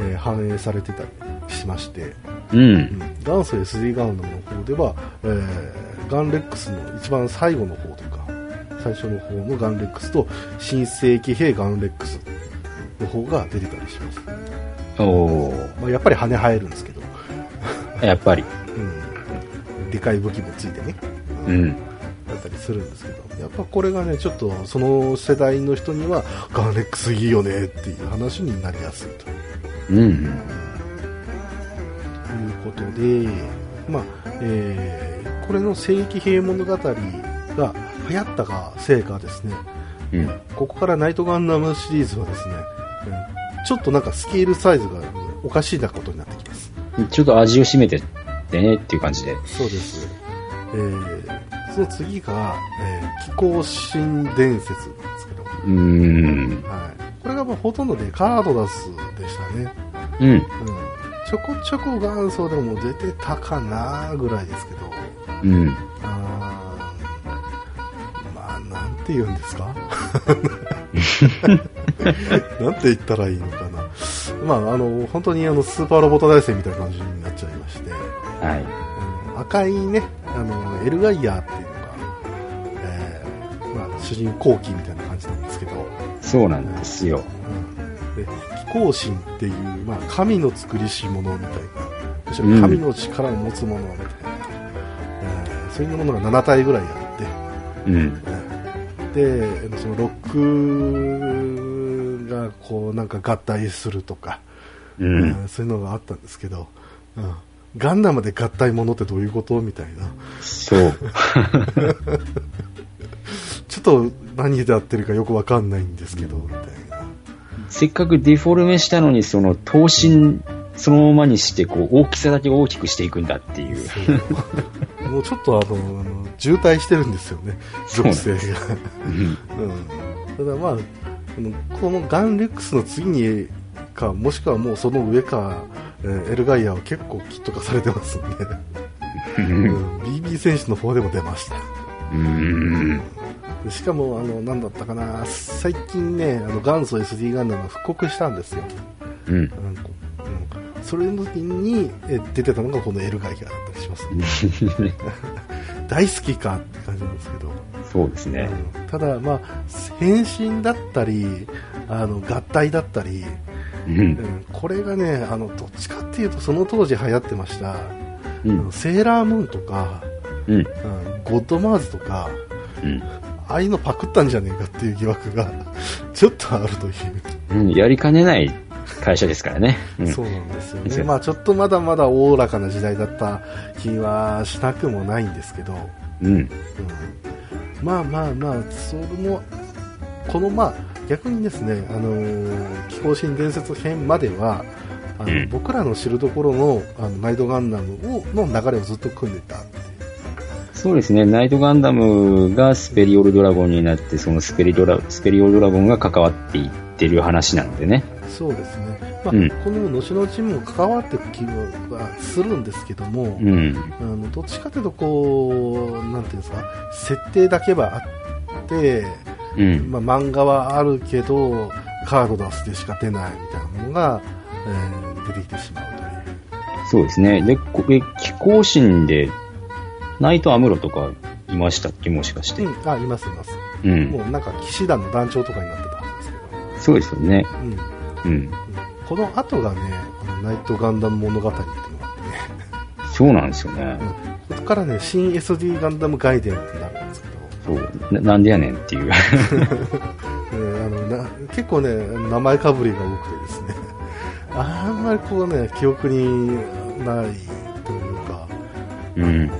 S1: えー反映されてたりしまして、
S2: う。
S1: うんん元祖 SD ガンダムの方では、えーガンレックスの一番最後の方というか、最初の方のガンレックスと、新世紀兵ガンレックスの方が出てたりします。
S2: おー。
S1: まあ、やっぱり羽生えるんですけど、
S2: やっぱり。
S1: うん、でかい武器もついてね、
S2: うん。
S1: だったりするんですけど、やっぱこれがね、ちょっとその世代の人には、ガンレックスいいよねっていう話になりやすいと。
S2: うん。
S1: うことで、まあえーこれの正規兵物語が流行ったがせいかですね、
S2: うん。
S1: ここからナイトガンダムシリーズはですね、うんちょっとなんかスケールサイズがおかしいなことになってきます。
S2: ちょっと味を占めてってねっていう感じで。
S1: そうです。えーその次が、えー気候新伝説なんですけど、
S2: うーん。
S1: はい、これがもうほとんどでカードダスでしたね。
S2: うん。
S1: うん、ちょこちょこ元祖でも出てたかなぐらいですけど、
S2: うん。
S1: あーまあ、なんて言うんですか？なんて言ったらいいのかな。まあ、あの、本当にあの、スーパーロボット大戦みたいな感じになっちゃいまして、
S2: はい。
S1: うん赤いね、あの、エルガイヤーっていうのが、主人公機みたいな感じなんですけど、
S2: そうなんですよ。
S1: うん、で気候神っていう、まあ、神の作りし者みたいな。むしろ神の力を持つ者みたいな、えーそういうものが7体ぐらいあって、
S2: うん。
S1: でそのロックがこうなんか合体するとか、
S2: うん。
S1: うんそういうのがあったんですけど、うん、ガンダムで合体ものってどういうことみたいな。
S2: そう。
S1: ちょっと何でやってるかよくわかんないんですけどみたいな
S2: せっかくデフォルメしたのに、その、頭身そのままにして、こう、大きさだけ大きくしていくんだっていう。
S1: そう。もうちょっとあのあの渋滞してるんですよね 属性が、
S2: うん
S1: うん、ただまあこのガンレックスの次にかもしくはもうその上か、えーエルガイアは結構キット化されてますんで、うん、BB 選手の方でも出ました。
S2: うん。
S1: でしかもあの何だったかな最近ねあの元祖 SD ガンダムが復刻したんですよ、
S2: うん。
S1: うんこうんそれの時にえ出てたのがこのエルガイアだったりします、大好きかって感じなんですけど、
S2: そうですね。
S1: うんただ、まあ、変身だったりあの合体だったり、
S2: う。
S1: うんんこれがねあのどっちかっていうとその当時流行ってました、
S2: うん。
S1: セーラームーンとか、
S2: うん。
S1: うんゴッドマーズとか
S2: うん。
S1: ああいうのパクったんじゃねえかっていう疑惑が ちょっとあるという、
S2: うん。やりかねない会社ですからね。うん。
S1: そうなんですよね、まあ、ちょっとまだまだおおらかな時代だった気はしなくもないんですけど、
S2: うん。
S1: うんまあまあまあ、それも、このまあ、逆にですね、あのー、気候神伝説編までは、あの
S2: うん
S1: 僕らの知るところのあのナイトガンダムをの流れをずっと組んでたっていう
S2: そうですね。ナイトガンダムがスペリオルドラゴンになって、そのスペリドラ、スペリオルドラゴンが関わっていってる話なのでね。
S1: そうですね、まあ
S2: うん
S1: この後々も関わっていく気はするんですけども、
S2: うん。
S1: あのどっちかというとこう、なんていうんですか、設定だけはあって、
S2: うん。
S1: まあ、漫画はあるけど、カード出すでしか出ないみたいなものが、えー出てきてしまうという。
S2: そうですね。で、これ、気候神で、ナイトアムロとかいましたっけ？もしかして。
S1: うん、あ、いますいます。
S2: うん。
S1: もうなんか騎士団の団長とかになってたはずですけ
S2: そうですよね。
S1: ど、うん。
S2: うん。
S1: この後がね、あのナイトガンダム物語っていうのがあってね、
S2: そうなんですよね。
S1: うん、そこからね、新 SD ガンダム外伝ってなるんですけど、
S2: そう。ななんでやねんっていう。
S1: え ーあのな結構ね、名前かぶりが多くてですね、あんまりこうね、記憶にないというか、
S2: うん。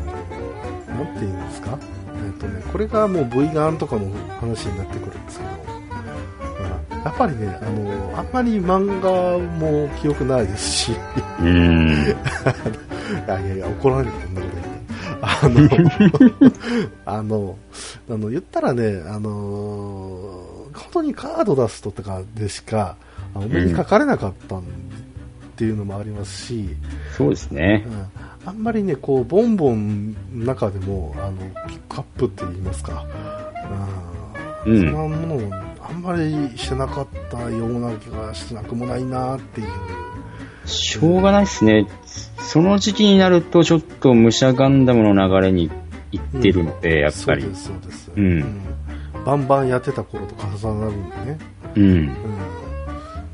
S1: なんて言うんですか、えっとね、これがもう V ガンとかの話になってくるんですけど、まあやっぱりね、あの、あんまり漫画も記憶ないですし、い
S2: うん。
S1: やいやいや、怒られるこんなこと言って。あの、あの、あの、言ったらね、あの、本当にカード出すとかでしか、お目にかかれなかったっていうのもありますし、
S2: そうですね
S1: う。んあんまりね、こう、ボンボンの中でも、あの、ピックアップって言いますか、う、
S2: うんん
S1: そんなものをあんまりしてなかったような気がしなくもないなっていう。
S2: しょうがないですね。その時期になると、ちょっと武者ガンダムの流れに行ってるので、やっぱり
S1: そう。です、そうです。
S2: うん
S1: バンバンやってた頃と重なるんでね。
S2: うん。
S1: うん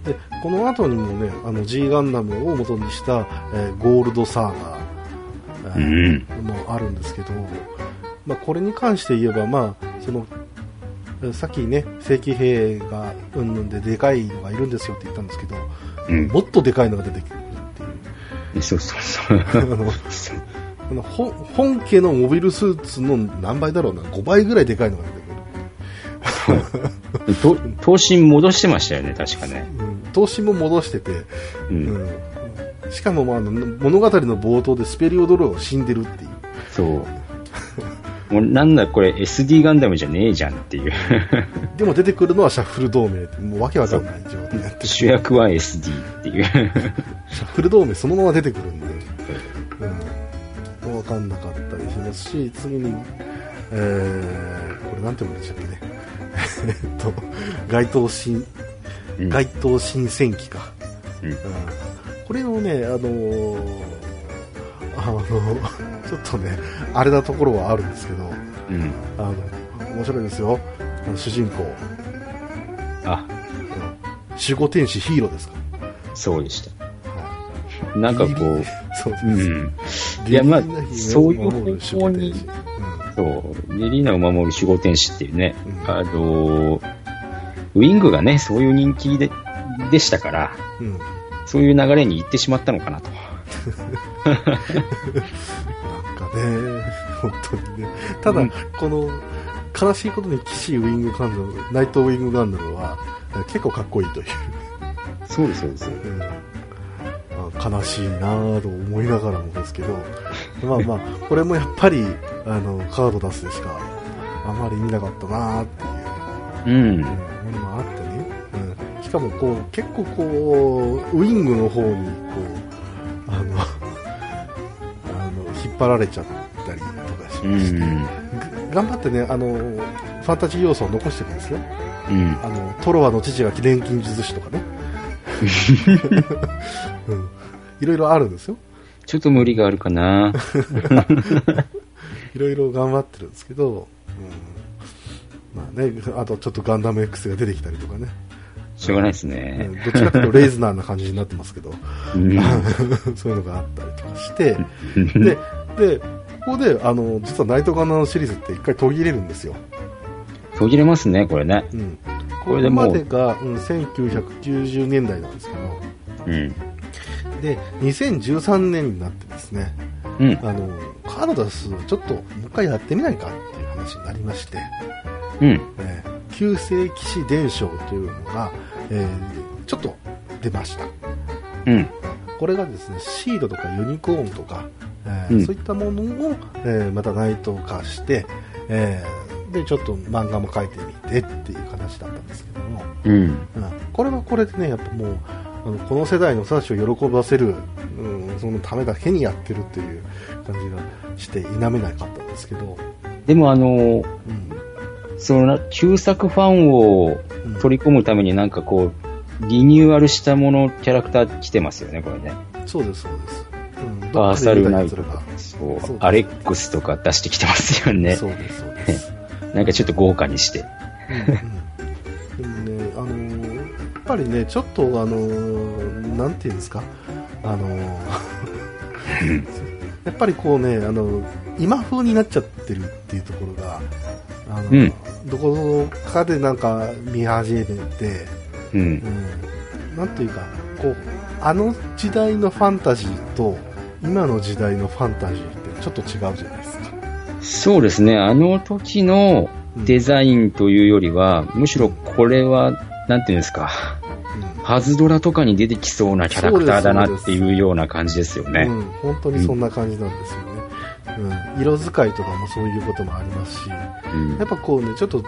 S1: で、この後にもね、あの G ガンダムを元にした、えーゴールドサーガー、えーもあるんですけど、まあ、これに関して言えば、まあ、その、えーさっきね、正規兵がうんぬんででかいのがいるんですよって言ったんですけど、
S2: うん。
S1: もっとでかいのが出てくるっていう。
S2: そうそうそう。
S1: あの本家のモビルスーツの何倍だろうな、5倍ぐらいでかいのが出てくる。
S2: と、頭身戻してましたよね、確かね。
S1: うん、投資も戻してて、
S2: う。
S1: うんん、しかも、まあ、物語の冒頭でスペリオドローが死んでるっていう。
S2: そう。もうなんだこれ SD ガンダムじゃねえじゃんっていう。
S1: でも出てくるのはシャッフル同盟って、もうわけわかんない状態になってて
S2: 主役は SD っていう。
S1: シャッフル同盟そのまま出てくるんで、うん、わかんなかったりしますし、次に、えー、これなんて読むんでしたっけね。えっと、該当新、
S2: うん
S1: 該当新戦機か。
S2: うん
S1: うんこれをね、あのーあの、ちょっとね、あれなところはあるんですけど、
S2: うん。
S1: あの、面白いですよ。あの主人公、
S2: あ、
S1: うん守護天使ヒーローですか？
S2: そうでした。
S1: ら。
S2: なんかこう、
S1: そうです。
S2: うん。いやまあそういう方向に
S1: 使
S2: そう、リリーナを守る守護天使っていうね、
S1: うん
S2: あの、ウィングがね、そういう人気で、でしたから、
S1: うん。うん。
S2: そういう流れに行ってしまったのかなと。
S1: なんかね、本当にね。ただ、
S2: うん
S1: この、悲しいことに騎士ウィングガンダム、ナイトウィングガンダムは、結構かっこいいという。
S2: そうです、そうです。
S1: うんあ悲しいなぁと思いながらもですけど、まあまあ、これもやっぱり、あの、カード出すでしか、あまり見なかったなぁっていう、
S2: うん
S1: うん。ものもあってね。うん。しかもこう、結構こう、ウィングの方に、こう、あの、あの、引っ張られちゃったりとかし
S2: う
S1: まして、
S2: ん。
S1: ぐ頑張ってね、あの、ファンタジー要素を残してるんですよ。
S2: うん。
S1: あの、トロワの父が錬金術師とかね。うん。いろいろあるんですよ。
S2: ちょっと無理があるかな。
S1: いろいろ頑張ってるんですけど、うん。まあね、あとちょっとガンダム X が出てきたりとかね。
S2: しょうがないです
S1: う
S2: ね。
S1: んどっちかというとレイズナーな感じになってますけど、
S2: うん。
S1: そういうのがあったりとかして、で、で、ここで、あの、実はナイトガンダムシリーズって一回途切れるんですよ。
S2: 途切れますね、これね。
S1: うん。
S2: これ
S1: までが、うん、1990年代なんですけど、
S2: うん。
S1: で、2013年になってですね、
S2: うん。
S1: あの、カードダスちょっともう一回やってみないかっていう話になりまして、
S2: うん。
S1: えー旧世騎士伝承というのが、えーちょっと出ました。
S2: うん。
S1: これがですね、シードとかユニコーンとか、えー
S2: うん
S1: そういったものを、えーまたナイト化して、えーで、ちょっと漫画も描いてみてっていう形だったんですけども、
S2: うん。
S1: うんこれはこれでね、やっぱもう、あのこの世代の人たちを喜ばせる、うん、そのためだけにやってるっていう感じがして否めなかったんですけど、
S2: でもあの、
S1: うん
S2: そのな、旧作ファンを
S1: うん
S2: 取り込むためになんかこう、リニューアルしたもの、キャラクター来てますよね、これね。
S1: そうです、そうです。うん
S2: バーサルナイト
S1: どっか
S2: アレックスとか出してきてますよね。
S1: そうです、そうです。
S2: なんかちょっと豪華にして。
S1: うんぱりね、ちょっと、あのーなんていうんですか、あのーやっぱりこうね、あの今風になっちゃってるっていうところが、あの
S2: うん。
S1: どこかでなんか見始めて、
S2: うん。
S1: う。ん、なんていうか、こう、あの時代のファンタジーと、今の時代のファンタジーってちょっと違うじゃないですか。
S2: そうですね、あの時のデザインというよりは、むしろこれは、なんていうんですか、
S1: うん
S2: ハズドラとかに出てきそうなキャラクターだなっていうような感じですよね。
S1: うん、本当にそんな感じなんですよね。うん、色使いとかもそういうこともありますし、
S2: うん。
S1: やっぱこうね、ちょっと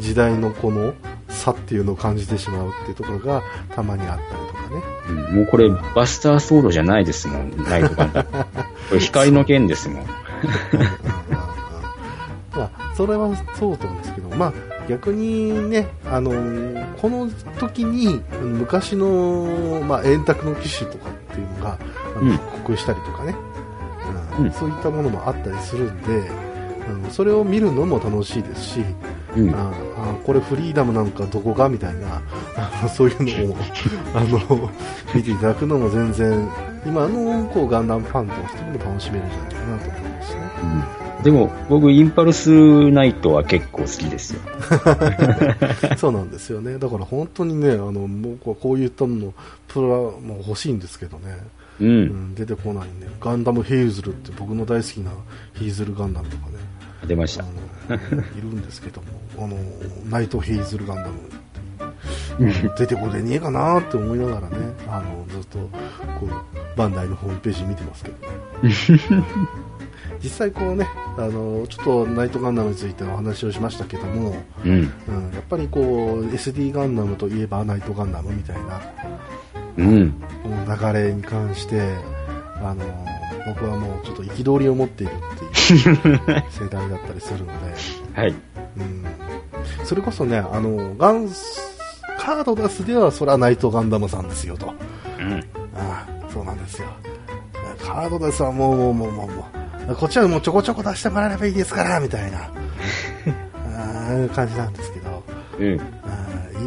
S1: 時代のこの差っていうのを感じてしまうっていうところがたまにあったりとかね。
S2: うん。もうこれ、バスターソードじゃないですもん、ナイトガンダム。これ、光の剣ですもん。
S1: まあ、それはそうと思うん。ですけど、まあ、逆にね、あのーこの時に昔の、まあ、円卓の機種とかっていうのが、復刻したりとかね、うん
S2: うん
S1: そういったものもあったりするんで、あのそれを見るのも楽しいですし、
S2: うん。
S1: ああこれフリーダムなんかどこかみたいなあのそういうのを あの見ていただくのも全然今のこうガンダムファンとしても楽しめるんじゃないかなと思いますね。
S2: うんでも、僕、インパルスナイトは結構好きですよ。
S1: そうなんですよね。だから本当にね、あの僕はこういったものプラも欲しいんですけどね、
S2: う。
S1: うんん、出てこないんで、ガンダムヘイズルって僕の大好きなヘイズルガンダムとかね、
S2: 出ました。
S1: いるんですけども、あのナイトヘイズルガンダム出てこれねえかなって思いながらね、あのずっとこうバンダイのホームページ見てますけどね。実際こうね、あのちょっとナイトガンダムについてお話をしましたけども、
S2: うん。
S1: うん、やっぱりこう SD ガンダムといえばナイトガンダムみたいな
S2: うん。
S1: この流れに関して、あの僕はもうちょっと憤りを持っているっていう 世代だったりするので、
S2: はい。
S1: うん、それこそね、あのガンカードダスではそれはナイトガンダムさんですよと。
S2: うん。
S1: ああそうなんですよ。カードダスはもうもうもうもうもう、こっちはもうちょこちょこ出してもらえればいいですから、みたいな。あ感じなんですけど、
S2: うん。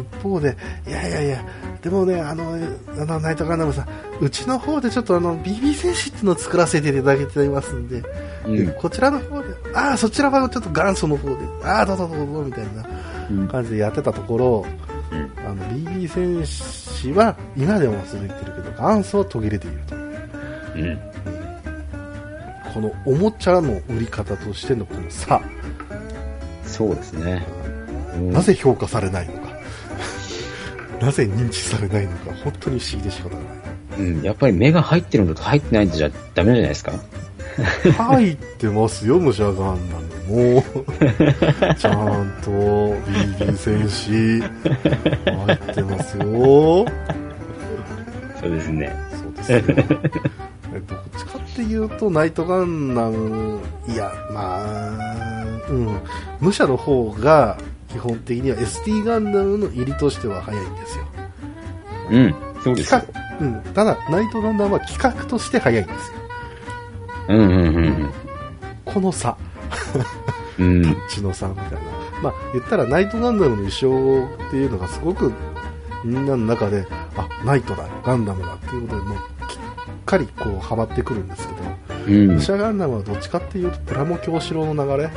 S1: 一方で、いやいやいや、でもね、あの、あの、ナイトガンダムさん、うちの方でちょっとあの、BB 戦士っていうのを作らせていただけていますんで、
S2: うん
S1: でこちらの方で、ああ、そちらはちょっと元祖の方で、ああ、どうぞどうぞみたいな
S2: うん
S1: 感じでやってたところ、
S2: うん
S1: あの、BB 戦士は今でも続いてるけど、元祖は途切れていると。
S2: うん。
S1: このおもちゃの売り方としてのこの差、
S2: そうですね。うん
S1: なぜ評価されないのか、なぜ認知されないのか、本当に不思議で仕方がない。
S2: うん。やっぱり目が入ってるのと入ってないのじゃダメじゃないですか？
S1: 入ってますよ、武者ガンダムも。ちゃんと BB 戦士入ってますよ。
S2: そうですね。
S1: そうですよ。えどっちかっていうと、ナイトガンダム、いや、まあ、うん、武者の方が基本的には SD ガンダムの入りとしては早いんですよ。
S2: うん。そうです
S1: うん、ただ、ナイトガンダムは企画として早いんですよ。
S2: うんうんうん
S1: この差。
S2: うん。うん。
S1: 血の差みたいな。まあ、言ったらナイトガンダムの衣装っていうのがすごくみんなの中で、あ、ナイトだ、ガンダムだっていうことで、もう、かりこう、はまってくるんですけど、
S2: うん
S1: ガンダムはどっちかっていうと、プラモ教師郎の流れ、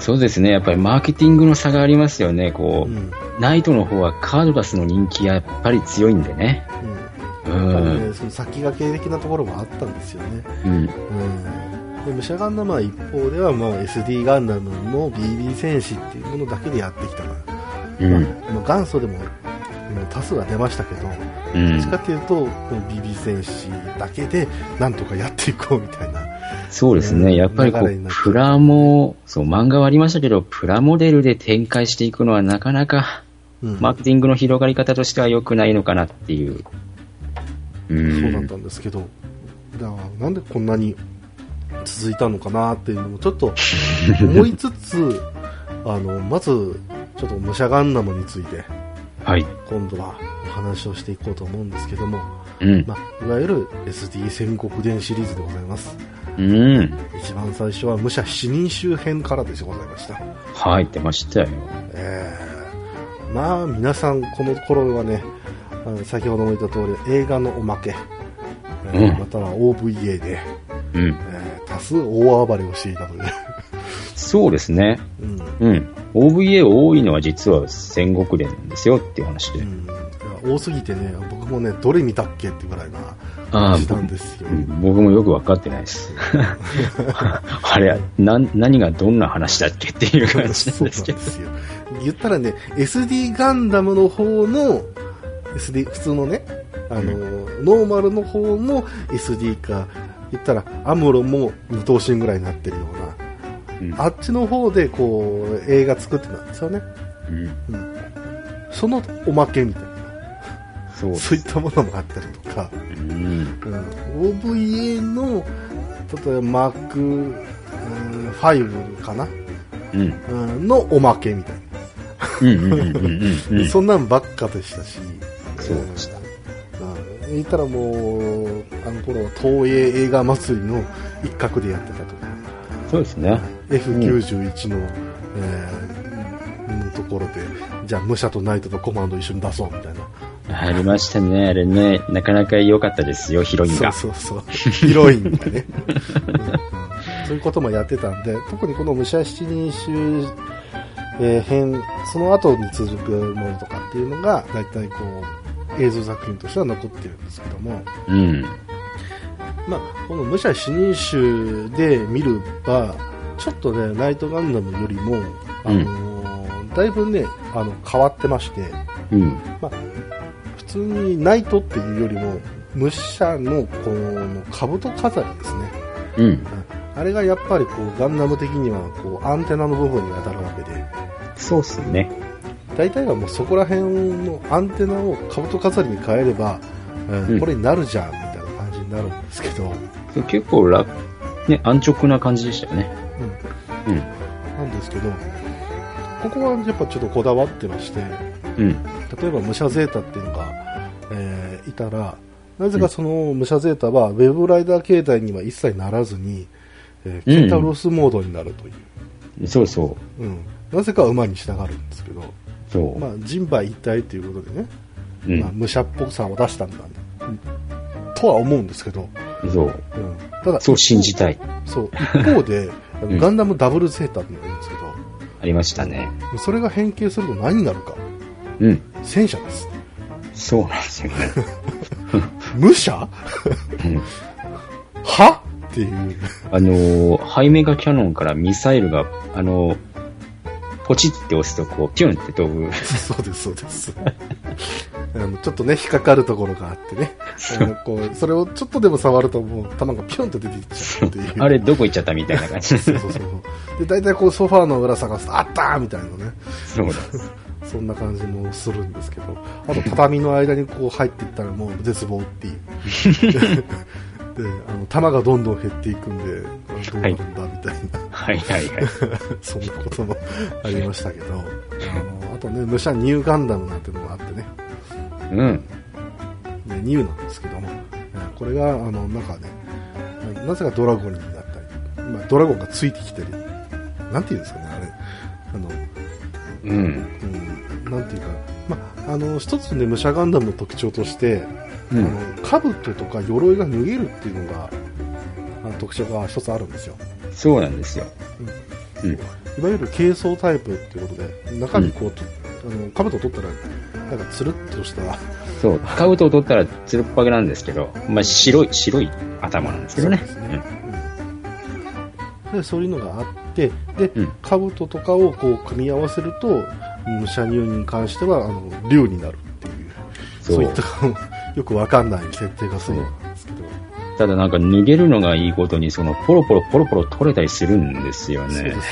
S2: そうですね。やっぱりマーケティングの差がありますよね。こう、
S1: うん、
S2: ナイトの方はカードダスの人気がやっぱり強いんでね。
S1: う。
S2: うん
S1: やっぱり
S2: ん。
S1: ね、その先駆け的なところもあったんですよね。
S2: うん。
S1: うん。で、武者ガンダムは一方では、もう SD ガンダムの BB 戦士っていうものだけでやってきたから、
S2: うん。
S1: まあ、元祖でも、多数は出ましたけど、
S2: うん
S1: どっちかっていうと、BB 戦士だけでなんとかやっていこうみたいな。
S2: そうですね。やっぱりこう、プラモ、そう、漫画はありましたけど、プラモデルで展開していくのはなかなか、
S1: うん
S2: マーケティングの広がり方としては良くないのかなっていう。うん。
S1: そうだったんですけど、だからなんでこんなに続いたのかなっていうのもちょっと 思いつつ、あの、まず、ちょっと武者ガンダムについて、
S2: はい。
S1: 今度はお話をしていこうと思うんですけども、
S2: うん。
S1: まあ、いわゆる SD 戦国伝シリーズでございます。
S2: うん。
S1: 一番最初は武者七人衆編からでございました。
S2: はい、出ましたよ。
S1: えーまあ皆さんこの頃はね先ほども言った通り映画のおまけ、えー
S2: うん
S1: または OVA で、
S2: うん。
S1: えー多数大暴れをしていたという、
S2: そうですね。
S1: うん
S2: うん。OVA 多いのは実は戦国伝なんですよっていう話で。
S1: うんいや多すぎてね僕もねどれ見たっけってぐらいな
S2: ああ
S1: 感じなんですよ、
S2: うん僕もよくわかってないです。あれ、な、何がどんな話だっけっていう感じ
S1: なん
S2: ですけど。
S1: ですよ言ったらね SD ガンダムの方の SD 普通のねあの、ノーマルの方の SD か言ったらアムロも二等身ぐらいになってるような
S2: うん。
S1: あっちの方でこう映画作ってたんですよね、
S2: うん。
S1: うん、そのおまけみたいな。
S2: そう。
S1: そういったものもあったりとか、
S2: うん。
S1: うん、OVA の例えばマークうん5かな、
S2: うん。
S1: うん、のおまけみたいな。
S2: うんうんうんうんうん。
S1: そんなんばっかでしたし、
S2: そうでした。
S1: うん。言ったらもう、あの頃は東映映画祭りの一角でやってたとか、
S2: そうですね。
S1: F91 の、えーうんところで、じゃあ武者とナイトとコマンド一緒に出そうみたいな。
S2: ありましたね。あれね、なかなか良かったですよ、ヒロイン
S1: そう
S2: が。
S1: そうそう。ヒロインがね、うんうんそういうこともやってたんで、特にこの武者七人衆、えー編、その後に続くものとかっていうのが、だいたいこう、映像作品としては残ってるんですけども、
S2: うん。
S1: まあ、この武者七人衆で見るば、ちょっとね、ナイトガンダムよりも、あのーだいぶね、あの、変わってまして、
S2: うん。
S1: まあ、普通にナイトっていうよりも、武者のこの兜飾りですね。
S2: うん。
S1: あれがやっぱりこうガンダム的にはこうアンテナの部分に当たるわけで、
S2: そうっすね。
S1: 大体はもうそこら辺のアンテナを兜飾りに変えれば、うん
S2: うん
S1: これになるじゃんになるんですけど、
S2: 結構楽、ね、安直な感じでしたよね。
S1: うん、
S2: うん。
S1: なんですけど、ここはやっぱちょっとこだわってまして、
S2: うん。
S1: 例えば武者ゼータっていうのが、えーいたら、なぜかその武者ゼータはウェブライダー形態には一切ならずに、えーケンタウロスモードになるという。
S2: そうそ
S1: うん、なぜか馬に従うんですけど、
S2: う。そう。
S1: まあ、人馬一体ということでね、
S2: うん
S1: まあ、武者っぽさを出したんだ、うんとは思うんですけど、
S2: そう。
S1: うん、ただ、
S2: そう信じたい。
S1: そう一方で、
S2: うん
S1: ガンダムダブルゼータっていうのがいるんですけ
S2: ありましたね。
S1: ど、それが変形すると何になるか、
S2: うん。
S1: 戦車です。
S2: そうなんですよね。
S1: 武者？
S2: うん
S1: は？っていう。
S2: あのーハイメガキャノンからミサイルが、あのーポチって押すと、こう、ピュンって飛ぶ。
S1: そうです、そうです。あのちょっとね、引っかかるところがあってね。あのこうそれをちょっとでも触ると、もう弾がピョンと出ていっちゃうっていう。
S2: あれ、どこ行っちゃったみたいな感じ
S1: そう。そうそう。で、大体こうソファーの裏探すと、あったーみたいなね。
S2: そうだ。
S1: そんな感じもするんですけど、あと畳の間にこう入っていったらもう絶望っていう。で、あの、弾がどんどん減っていくんで、どうなるんだみたいな、
S2: はいはいはい。
S1: そんなこともありましたけど、あの、あとね、武者ニューガンダムなんてのがあってね、
S2: うん。
S1: ねニューなんですけども、ねこれが、あの、なんかね、なぜかドラゴンになったり、まあ、ドラゴンがついてきたり、なんていうんですかね、あれ、あの、
S2: うん。
S1: うん、なんていうか、まあ、あの一つね武者ガンダムの特徴として、
S2: うん。
S1: あの兜とか鎧が脱げるっていうのがあの特徴が一つあるんですよ
S2: そうなんですよ。うん。
S1: いわゆる軽装タイプっていうことで中にこう、とあの兜を取ったらなんかつるっとした。
S2: そう。カブトを取ったらつるっぱげなんですけど、まあ、白い、白い頭なんですけどね。
S1: そうですね。うん。でそういうのがあってで、
S2: うん。
S1: 兜とかをこう組み合わせると武者入に関してはあの竜になるっていう。
S2: そう。
S1: いった よくわかんない設定がすけど、
S2: ただなんか脱げるのがいいことに、そのポロポロポロポロ取れたりするんですよね
S1: そうで。すね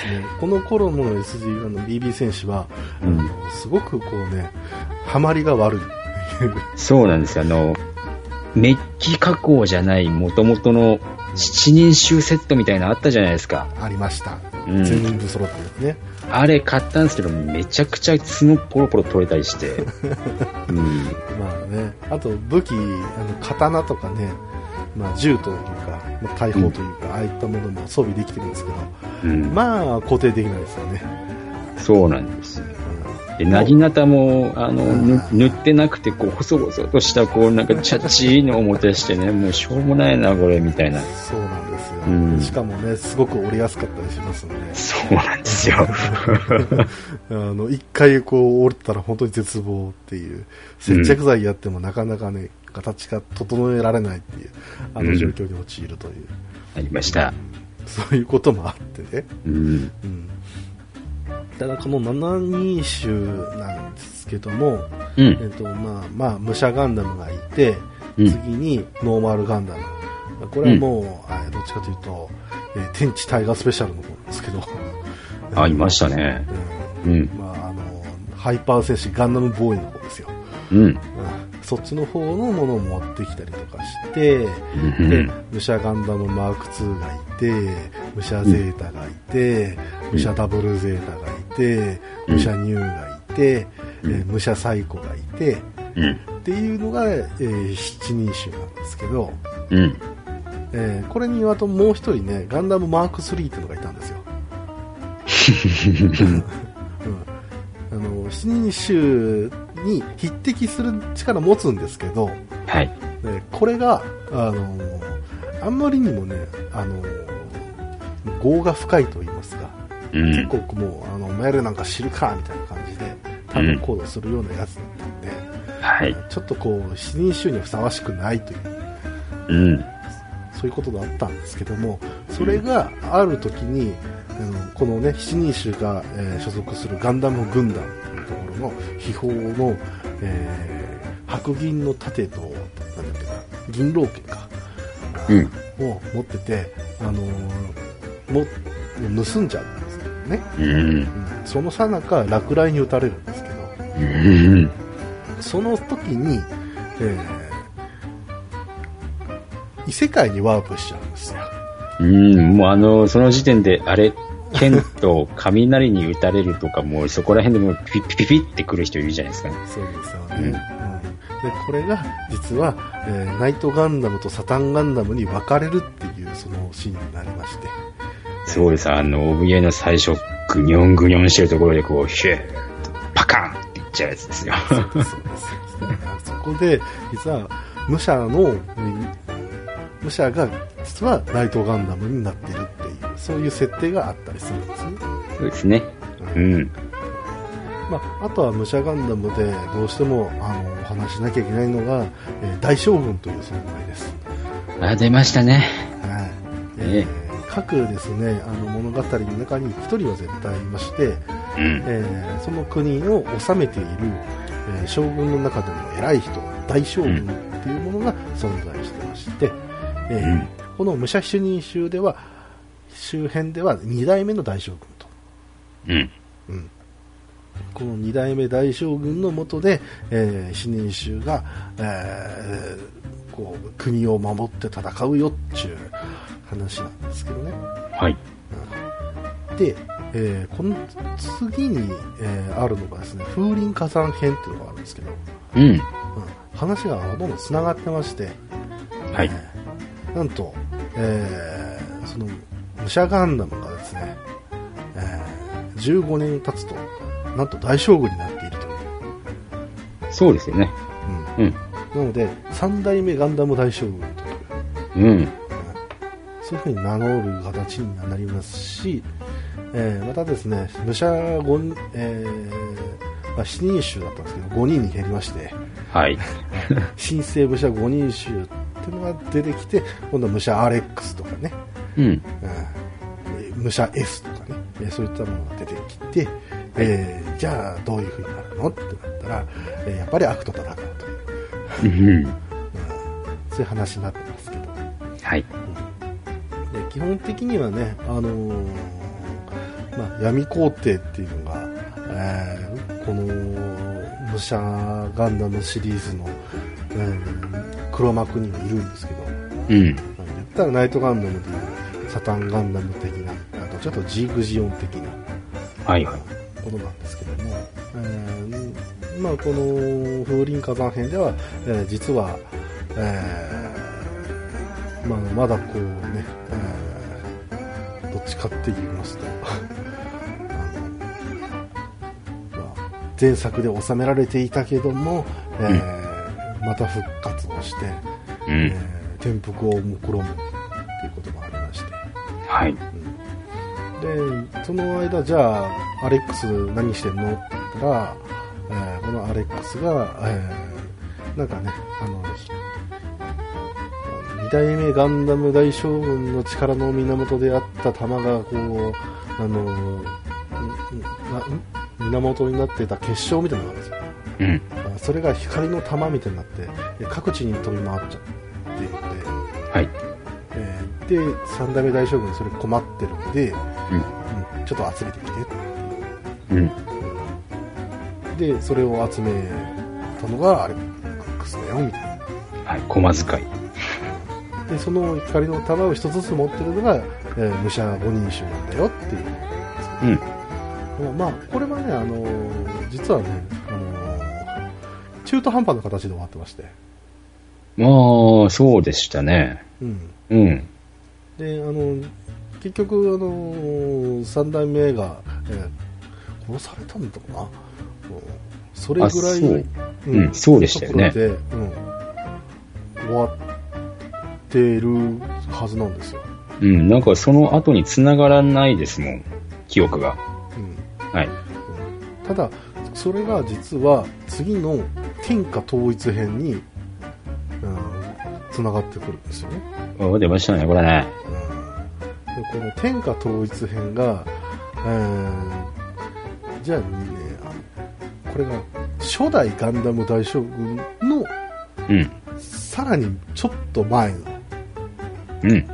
S1: この頃の SG あの BB 戦士は、
S2: うん
S1: すごくこうねハマりが悪い
S2: そうなんですよ。あの、メッキ加工じゃない元々の七人衆セットみたいなのあったじゃないですか。
S1: ありました、
S2: うん
S1: 全部揃ってですね
S2: あれ買ったんですけど、めちゃくちゃ角ポロポロ取れたりして。うん。
S1: まあねあと武器あの刀とかね、まあ、銃というか、まあ、大砲というか、ああいったものも装備できてるんですけど
S2: うん。
S1: まあ固定できないですよね、
S2: そうなんですよ。
S1: うん
S2: で、なぎなたも、あの、ぬ塗ってなくて、こう、細々とした、こう、なんか、チャッチーの表してね、もう、しょうもないな、これ、みたいな。
S1: そうなんですよ、
S2: うん
S1: しかもねすごく折りやすかったりしますんで
S2: そうなんですよ。
S1: あの一回こう折れたら本当に絶望っていう接着剤やってもなかなかね、形が整えられないっていうあの状況に陥るという、
S2: ありました。
S1: そういうこともあってね、
S2: うん。
S1: うん、ただこの7人種なんですけども、
S2: うん
S1: え。っとまあまあ、武者ガンダムがいて、
S2: うん
S1: 次にノーマルガンダムこれはもう、あどっちかというと、えー天地タイガースペシャルの方ですけど、
S2: あ、いましたね。
S1: うん
S2: うん。
S1: まあ、あのハイパー戦士ガンダムボーイの方ですよ、
S2: うん。
S1: うんそっちの方のものを持ってきたりとかして、武者ガンダムマーク2がいて武者ゼータがいて、武者ダブルゼータがいて、
S2: うん。
S1: 武者ニューがいて、武者サイコがいて
S2: うん。
S1: っていうのが、えー七人種なんですけど、
S2: うん。
S1: えーこれにあともう一人ねガンダムマーク3っていうのがいたんですよ、うん、あの七人種に匹敵する力を持つんですけど、
S2: はい。
S1: ねこれが、あのあんまりにもね、あの業が深いと言いますか、
S2: うん。
S1: 結構もう、あの、お前らなんか知るかみたいな感じで、多分行動するようなやつだったんで、
S2: はい。
S1: ちょっとこう、死人衆にはふさわしくないという、
S2: うん。
S1: そういうことだったんですけども、それがある時に、あのこのね、七人衆が、えー所属するガンダム軍団の秘宝の、えー白銀の盾と、なんだっけな、銀狼剣か、
S2: うん。
S1: を持ってて、あのーも盗んじゃうんですけどね、
S2: うん。
S1: うんそのさなか落雷に打たれるんですけど、
S2: うん。
S1: その時に、えー異世界にワープしちゃうんですよ。
S2: うん。もうあの、その時点で、あれ、剣と雷に打たれるとか、もうそこら辺でもうピッピピピって来る人いるじゃないですかね。
S1: そうですよ
S2: うん
S1: ね。うんでこれが実は、えーナイトガンダムとサタンガンダムに分かれるっていうそのシーンになりまして、
S2: そうです。あの、OVA の最初、グニョングニョンしてるところで、こう、ヒューパカーンってちゃうやつですよ。
S1: そうです、そうです。そこで、実は、武者の、武者が、実はライトガンダムになってるそういう設定があったりするんですね。
S2: そうですね。うん。
S1: まあ、あとは武者ガンダムでどうしてもあのお話ししなきゃいけないのが、えー大将軍という存在です。
S2: あ、出ましたね。
S1: はい
S2: ええ
S1: えー各ですねあの物語の中に一人は絶対いまして、
S2: うん。
S1: えーその国を治めている、えー将軍の中でも偉い人大将軍っていうものが存在してまして、えー
S2: うん
S1: この武者主任州では周辺では2代目の大将軍と
S2: うん。
S1: うんこの二代目大将軍の下で、えー、死人衆が、えーこう国を守って戦うよっていう話なんですけどね。
S2: はい。
S1: で、えーこの次に、えーあるのがですね、風林火山編っていうのがあるんですけど、
S2: うん。
S1: うん話がほとんど繋がってまして、
S2: はい。
S1: えーなんと、えーその武者ガンダムがですね、えー15年経つと、なんと大将軍になっているという。
S2: そうですよね。
S1: うん
S2: うん。
S1: なので、三代目ガンダム大将軍という、
S2: うん。
S1: そういうふうに名乗る形になりますし、えーまたですね、武者5、えーまあ、7人衆だったんですけど、5人に減りまして、
S2: はい。
S1: 新生武者5人衆っていうのが出てきて、今度は武者アレックスとかね、
S2: うん。
S1: 武者 S とかね、えーそういったものが出てきて、えーじゃあどういうふうになるのってなったら、えーやっぱり悪と戦うという、
S2: うん。
S1: そういう話になってますけど、
S2: はい。
S1: で基本的にはね、あのーまあ、闇皇帝っていうのが、えーこの武者ガンダムシリーズの、うん黒幕にはいるんですけど、
S2: うん。
S1: 言ったらナイトガンダムでいうサタンガンダム的な、ちょっとジーグジオン的な
S2: はいはい。
S1: ことなんですけども、えーまあ、この風林火山編では、えー実は、えーまあ、まだこうね、えーどっちかって言いますと、あのまあ、前作で収められていたけども、えーまた復活をして、
S2: う
S1: え
S2: ん。
S1: ー転覆を目論むその間じゃあアレックス何してんの？って言ったら、えーこのアレックスが、えーなんかねあの2代目ガンダム大将軍の力の源であった玉がこうあの源になってた結晶みたいなのがあるんですよ
S2: うん。
S1: あそれが光の玉みたいになってえ各地に飛び回っちゃっているので、
S2: はい。
S1: えーで3代目大将軍それ困ってるんで、
S2: うん。
S1: うんちょっと集めてきて
S2: うん。
S1: でそれを集めたのがアレックスだよみたいな
S2: はい。駒遣い。
S1: でその光の玉を一つずつ持ってるのが、えー武者五人衆なんだよっていう
S2: うん。
S1: まあこれはね、あのー実はね、あのー中途半端な形で終わってまして、
S2: まあ、そうでしたね。
S1: うん、
S2: うん。
S1: であの結局、あのー三代目が、えー殺されたんだろうな、うんそれぐらい
S2: ううんそうでしたよね
S1: うん、終わってるはずなんですよ。
S2: うん。なんかその後に繋がらないですもん。記憶が。
S1: うん
S2: はい。
S1: ただそれが実は次の天下統一編に、うん、つながってくるんですよね、
S2: あ出ましたね、これね。
S1: うん、でこの天下統一編が、えーじゃあねあこれが初代ガンダム大将軍の
S2: うん。
S1: さらにちょっと前の、
S2: うん。
S1: うん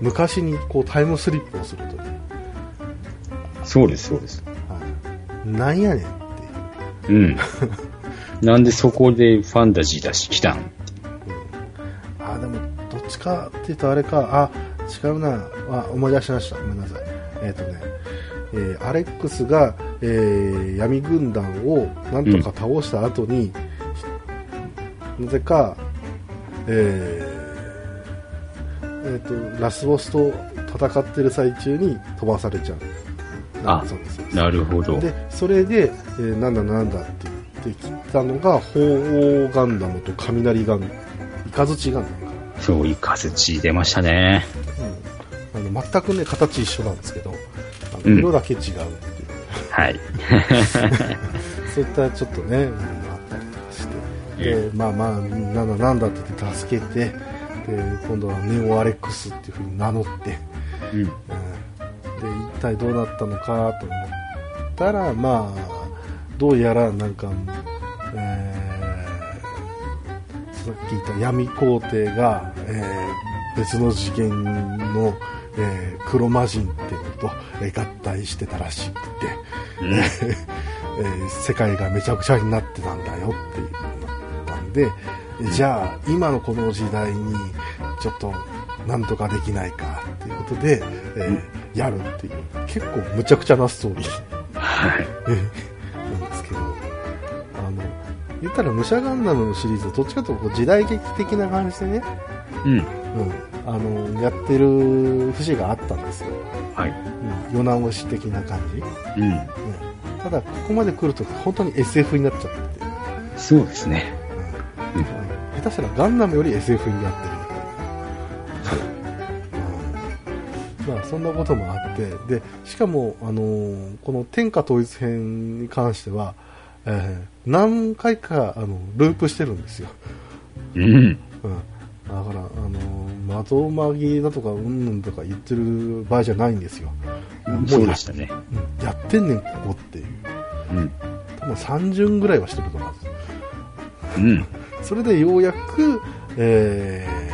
S1: 昔にこうタイムスリップをすると
S2: そうです、そうです。
S1: はい、なんやねんっていう
S2: うん。なんでそこでファンタジー出し来たん？
S1: あでもどっちかっていうとあれかあ違うな。あ思い出しました。ごめんなさい。えっ、とね、えーアレックスが、えー闇軍団をなんとか倒した後に、なぜかえーえーとラスボスと戦ってる最中に飛ばされちゃう。
S2: あ
S1: そうです。
S2: なるほど。
S1: でそれでえーなんだなんだって言ってきたのが鳳凰ガンダムと雷ガンダム。イカズチガンダム。か、
S2: そう、イカズチ出ましたね。
S1: うん、あの全くね形一緒なんですけどあ
S2: うん。
S1: の色だけ違うっていう、
S2: はい。
S1: そういったちょっとね、うんあったりとかして、でまあまあ、なんだなんだって言って助けて、で今度はネオアレックスっていうふうに名乗って、
S2: うん。
S1: うん。で一体どうなったのかと思ったら、まあ、どうやらなんか、えーさっき言った闇皇帝が、えー別の次元の、えー黒魔人っていうのと、えー合体してたらしくて、
S2: うん。
S1: えー世界がめちゃくちゃになってたんだよっていうのになったんで、じゃあ今のこの時代にちょっとなんとかできないかっていうことで、えーやるっていう結構むちゃくちゃなストーリー。
S2: はい。
S1: なんですけどあの言ったら武者ガンダムのシリーズはどっちかというとこう時代劇的な感じでね、
S2: うん。
S1: うん、あのやってる節があったんですよ、
S2: はい。
S1: うん、世直し的な感じ、
S2: うん。
S1: うん、ただここまで来ると本当に SF になっちゃって。て
S2: そうですね。うん。
S1: 下手したらガンダムより SF になってるみたいな、う。ん。まあそんなこともあって。でしかも、あのーこの天下統一編に関しては、えー何回かあのループしてるんですよ、
S2: うん。
S1: うん、だから、あのー、窓紛れだとかうんぬんとか言ってる場合じゃないんですよも
S2: そうしたね。
S1: うんやってんねんここっていう
S2: うん。
S1: 多分3巡ぐらいはしてると思うん
S2: うん。
S1: それでようやく、えー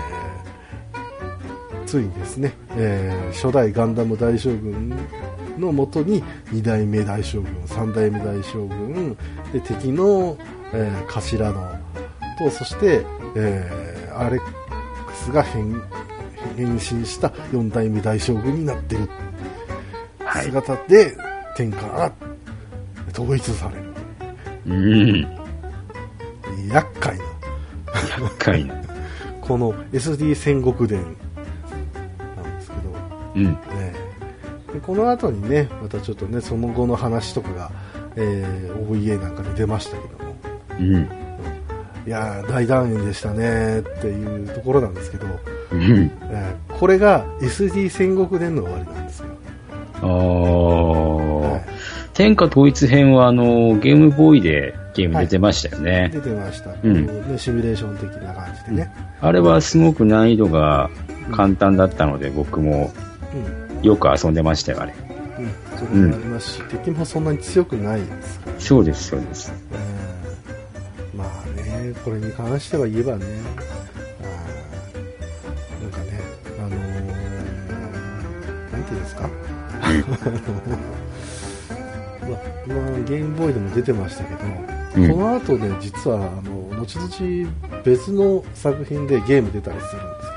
S1: ついにですね、えー初代ガンダム大将軍のもとに2代目大将軍3代目大将軍で敵の、えー頭のとそして、えーアレックスが変変身した4代目大将軍になってる
S2: はい。
S1: 姿で天下が統一される
S2: うん。
S1: 厄介な
S2: 厄介な。
S1: この SD 戦国伝なんですけど、
S2: うん。
S1: ね、でこの後にねまたちょっとねその後の話とかが、えー OVA なんかで出ましたけども
S2: うん。
S1: いやー大団円でしたねっていうところなんですけど、
S2: うん。
S1: えーこれが SD 戦国伝の終わりなんですよ、
S2: あ
S1: は
S2: ー。天下統一編は、あの、ゲームボーイでゲーム出てましたよ
S1: い、
S2: ね。
S1: 出てました、
S2: うん。
S1: シミュレーション的な感じでね、
S2: あれはすごく難易度が簡単だったので、僕も
S1: うん。
S2: よく遊んでましたよ、あれ。
S1: うん、それもありますし、敵もそんなに強くないですから
S2: そうです、そうです。
S1: うんまあね、これに関しては言えばね、あーなんかね、あのーなんていうんですか、まあ、今、ゲームボーイでも出てましたけど、
S2: うん
S1: この後ね、実はあの後々別の作品でゲーム出たりするんです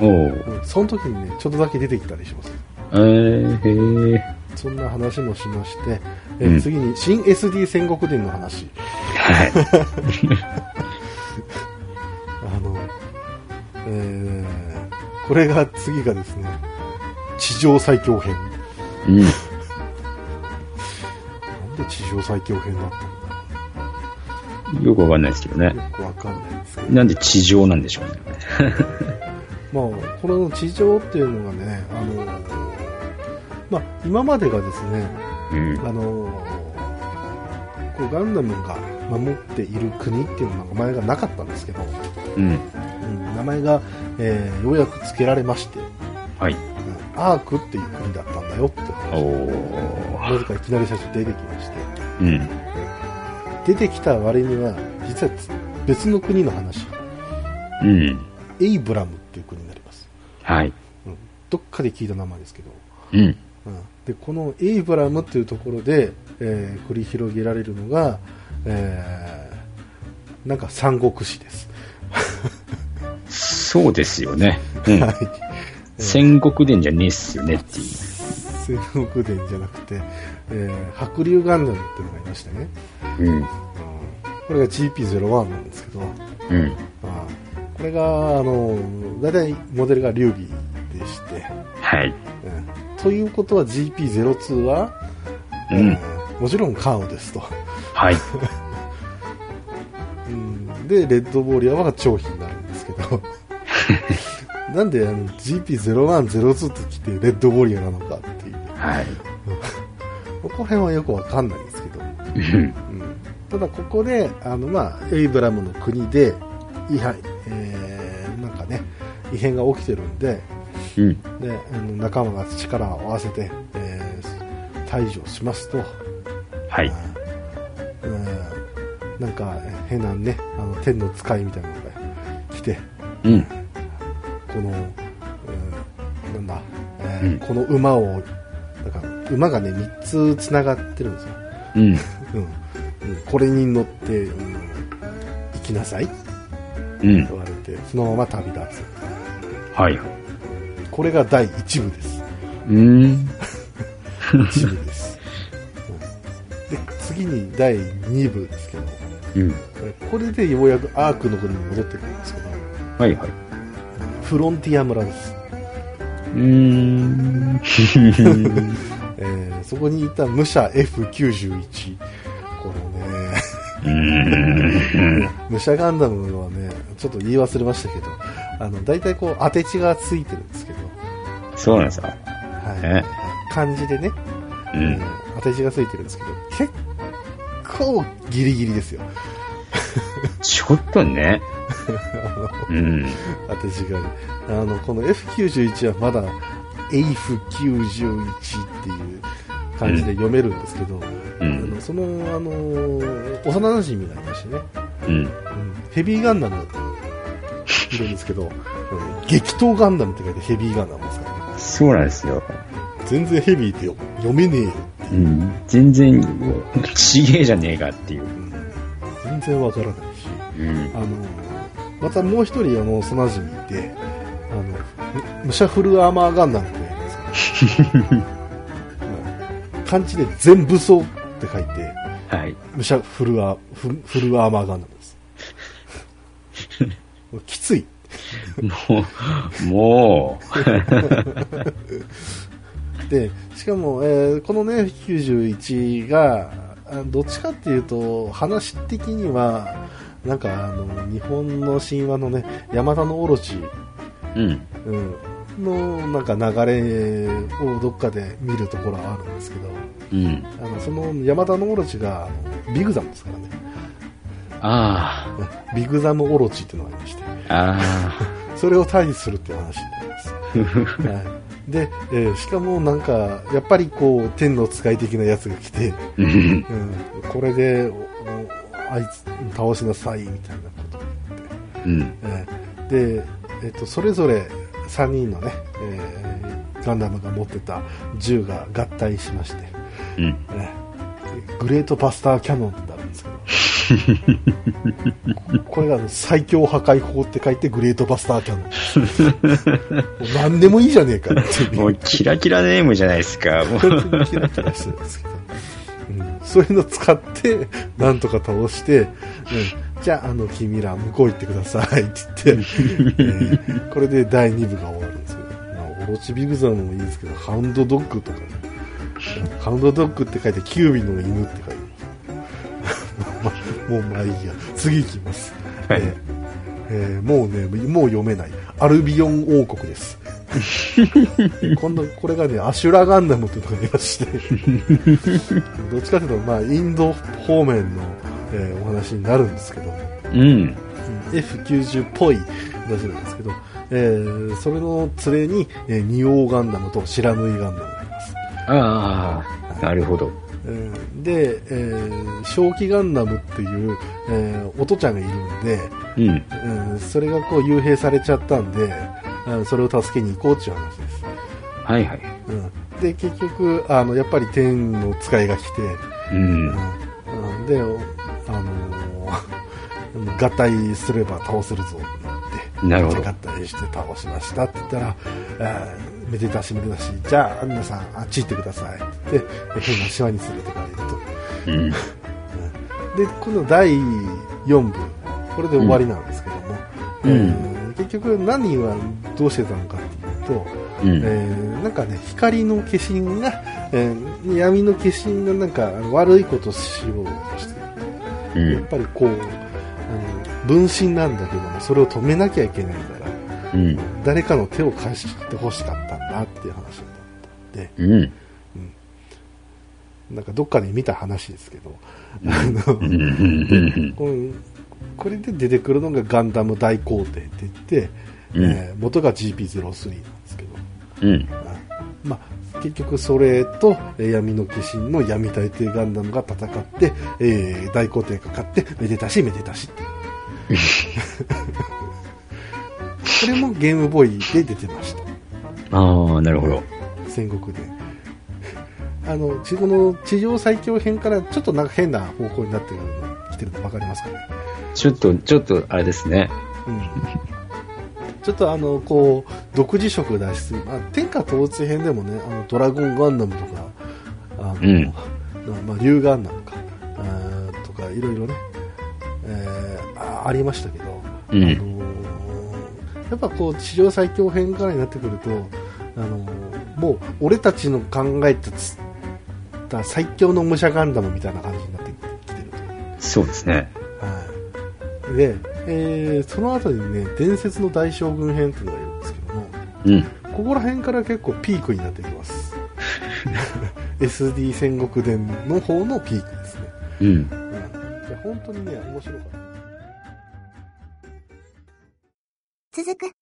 S1: けど、うんその時にね、ちょっとだけ出てきたりします。
S2: えー、へえ。
S1: そんな話もしまして、え
S2: うん
S1: 次に新 SD 戦国伝の話。
S2: はい。
S1: これが次がですね、地上最強編。
S2: うん。
S1: なんで地上最強編だったんだ
S2: よくわかんないですけどね。
S1: よくわかんないですけど。
S2: なんで地上なんでしょうね。
S1: まあ、これの地上っていうのがね、あの、まあ、今までがですね、
S2: うん。
S1: あの、こうガンダムが守っている国っていうの名前がなかったんですけど、
S2: うん。
S1: うん名前が、えーようやく付けられまして、
S2: はい。
S1: うんアークっていう国だったんだよって話
S2: お
S1: な
S2: ー。
S1: ぜかいきなり最初出てきまして
S2: うん。
S1: 出てきた割には実は別の国の話
S2: うん。
S1: エイブラムっていう国になります、
S2: はい。
S1: うん、どっかで聞いた名前ですけど、
S2: うん。
S1: うん、でこのエイブラムっていうところで、えー繰り広げられるのが、えーなんか三国志です、
S2: そうですよね。うん。
S1: はい
S2: 戦国伝じゃねえっすよねっていう。
S1: 戦国伝じゃなくて、えー白竜ガンダムっていうのがいましてね、
S2: うん。
S1: うんこれが GP01 なんですけど、
S2: うん。
S1: あこれが、あの、大体モデルが劉備でして、
S2: はい。
S1: うんということは GP02 は、
S2: うん
S1: えーもちろんカーオですと。
S2: はい。
S1: うん、で、レッドウォリアーは長飛になるんですけど、なんであの GP0102 って来てレッドウォリアーなのかっていう、
S2: はい。
S1: ここら辺はよくわかんないんですけど、
S2: うん
S1: うん、ただここで、あの、まあ、エイブラムの国で、いはえーなんかね、異変が起きてるんで、
S2: うん。
S1: であの仲間が力を合わせて、えー退治をしますと、
S2: はい。
S1: うんなんかえー変なね、あの天の使いみたいなのが来て、
S2: うん。
S1: この、うんなんだ、えー
S2: うん
S1: この馬を、なんか馬がね、3つ繋がってるんですよ。
S2: うん。
S1: うんうんこれに乗って、うん行きなさいって
S2: うん。
S1: 言われて、そのまま旅立
S2: はい。
S1: つ。これが第1部です。
S2: うん。
S1: 1部です。うんで、次に第2部ですけど、
S2: うん。
S1: これこれでようやくアークの国に戻ってくるんですけど、
S2: はいはい。
S1: フロンティア村です。
S2: うーん。
S1: えーそこにいた武者 F91。このね。武者ガンダムはね、ちょっと言い忘れましたけど、あの、大体こう当て字がついてるんですけど、
S2: そうなんですか。
S1: はい
S2: え？
S1: 漢字でね、
S2: う
S1: うん
S2: ん。
S1: 当て字がついてるんですけど、結構ギリギリですよ。
S2: ちょっとね。うん。
S1: 当て字がね。あの、この F91 はまだ AF91 っていう感じで読めるんですけど、
S2: う
S1: あ
S2: ん。
S1: のその、あのー幼馴染がいましてね、
S2: うん。
S1: うんヘビーガンダムいるんですけど、うん激闘ガンダムって書いてヘビーガンダムですからね。
S2: そうなんですよ。
S1: 全然ヘビーってよ読めねえよ。
S2: うん。全然、ちげえじゃねえかっていう。
S1: うん全然わからないし。
S2: うん。
S1: あの、またもう一人、あの、幼馴染いて、あの、む武者フルアーマーガンダムってやつですか？ら、うん漢字で全武装って書いて、
S2: はい。
S1: 武者フルアフフルアーマーガンダムです。もうきつい。
S2: もう、も
S1: で、しかも、えーこのね、91が、あどっちかっていうと、話的には、なんか、あの、日本の神話のね、山田のオロチ、
S2: う、うん。
S1: うん、の、なんか流れをどっかで見るところはあるんですけど、
S2: うん。
S1: あの、その山田のオロチが、ビグザムですからね。
S2: あ
S1: ビグザムオロチっていうのがありまして、
S2: あ。あ
S1: それを退治するっていう話になります。はい、で、えーしかもなんか、やっぱりこう、天の使い的なやつが来て、
S2: あ。うん。
S1: うん、これで、あいつ倒しなさい、みたいなことを
S2: うん。
S1: 言って、えーで、えっ、と、それぞれ3人のね、えーガンダムが持ってた銃が合体しまして、
S2: うん。
S1: えーグレートバスターキャノンってなるんですけど、これが最強破壊法って書いてグレートバスターキャノン。もう何でもいいじゃねえかって。
S2: もうキラキラネームじゃないですか。もう。
S1: キラキラしてるんですけど、うん、そういうの使って、なんとか倒して、うん、じゃあ、あの、君ら、向こう行ってくださいって言って、えーこれで第2部が終わるんですけど、まあ、オロチビグザムもいいですけど、ハウンドドッグとかね、ハウンドドッグって書いて、キュービの犬って書いてまあもうまあいいや、次行きます。
S2: はい
S1: えーえーもうね、もう読めない。アルビオン王国です。今度、これがね、アシュラガンダムというのがありまして、どっちかというと、まあ、インド方面の、えーお話になるんですけど、
S2: うん。
S1: うん F90 っぽい話なんですけど、えーそれの連れに、えーニオーガンダムとシラムイガンダムがいます。
S2: ああ。なるほど。
S1: うんで、えー正気ガンダムっていう、えーお父ちゃんがいるんで、
S2: うん。
S1: うん、それがこう幽閉されちゃったんで、うんそれを助けに行こうっていう話です。
S2: はいはい。
S1: うん、で、結局、あの、やっぱり天の使いが来て、
S2: うん。
S1: うん、で、おあのー 合体すれば倒せるぞって
S2: なるほど
S1: 合体して倒しましたって言ったら、めでたしめでたし、じゃあ、皆さん、あっち行ってください。って、変な島に連れてかれると。
S2: うん。
S1: で、今度第4部、これで終わりなんですけども、
S2: うん。
S1: えー結局何がどうしてたのかっていうと、
S2: うん。
S1: えーなんかね、光の化身が、えー闇の化身がなんか悪いことをしようとしてやっぱりこう、あの、分身なんだけども、それを止めなきゃいけないから、
S2: うん。
S1: 誰かの手を貸してほしかったんだっていう話だったんで、
S2: うん。
S1: なんかどっかで見た話ですけど、あの、
S2: うん。うん。
S1: これで出てくるのがガンダム大皇帝って言って、
S2: うん
S1: えー元が GP03 なんですけど、
S2: うん。
S1: あまあ、結局それとえー闇の化身の闇大帝ガンダムが戦って、えー大皇帝が勝ってめでたしめでたしって これもゲームボーイで出てました。
S2: ああ、なるほど。
S1: 戦国で。あのちこの地上最強編からちょっとなんか変な方向になってるの来てるの分かりますかね？
S2: ちょっと、ちょっと、あれですね。
S1: うん。ちょっとあの、こう、独自色出しすぎ、まあ、天下統一編でもね、あの、ドラゴンガンダムとか、あの、
S2: うん。
S1: まあ、竜ガンダムか、とか、いろいろね、えーあありましたけど、
S2: うん。
S1: あのーやっぱこう、地上最強編からになってくると、あのーもう、俺たちの考えたつた最強の武者ガンダムみたいな感じになってきてると。
S2: そうですね。
S1: はい。で、えーその後にね、伝説の大将軍編っていうのがいるんですけども、
S2: うん。
S1: ここら辺から結構ピークになってきます。SD 戦国伝の方のピークですね。
S2: うん。
S1: うん。いや本当にね、面白かった。
S3: 続く。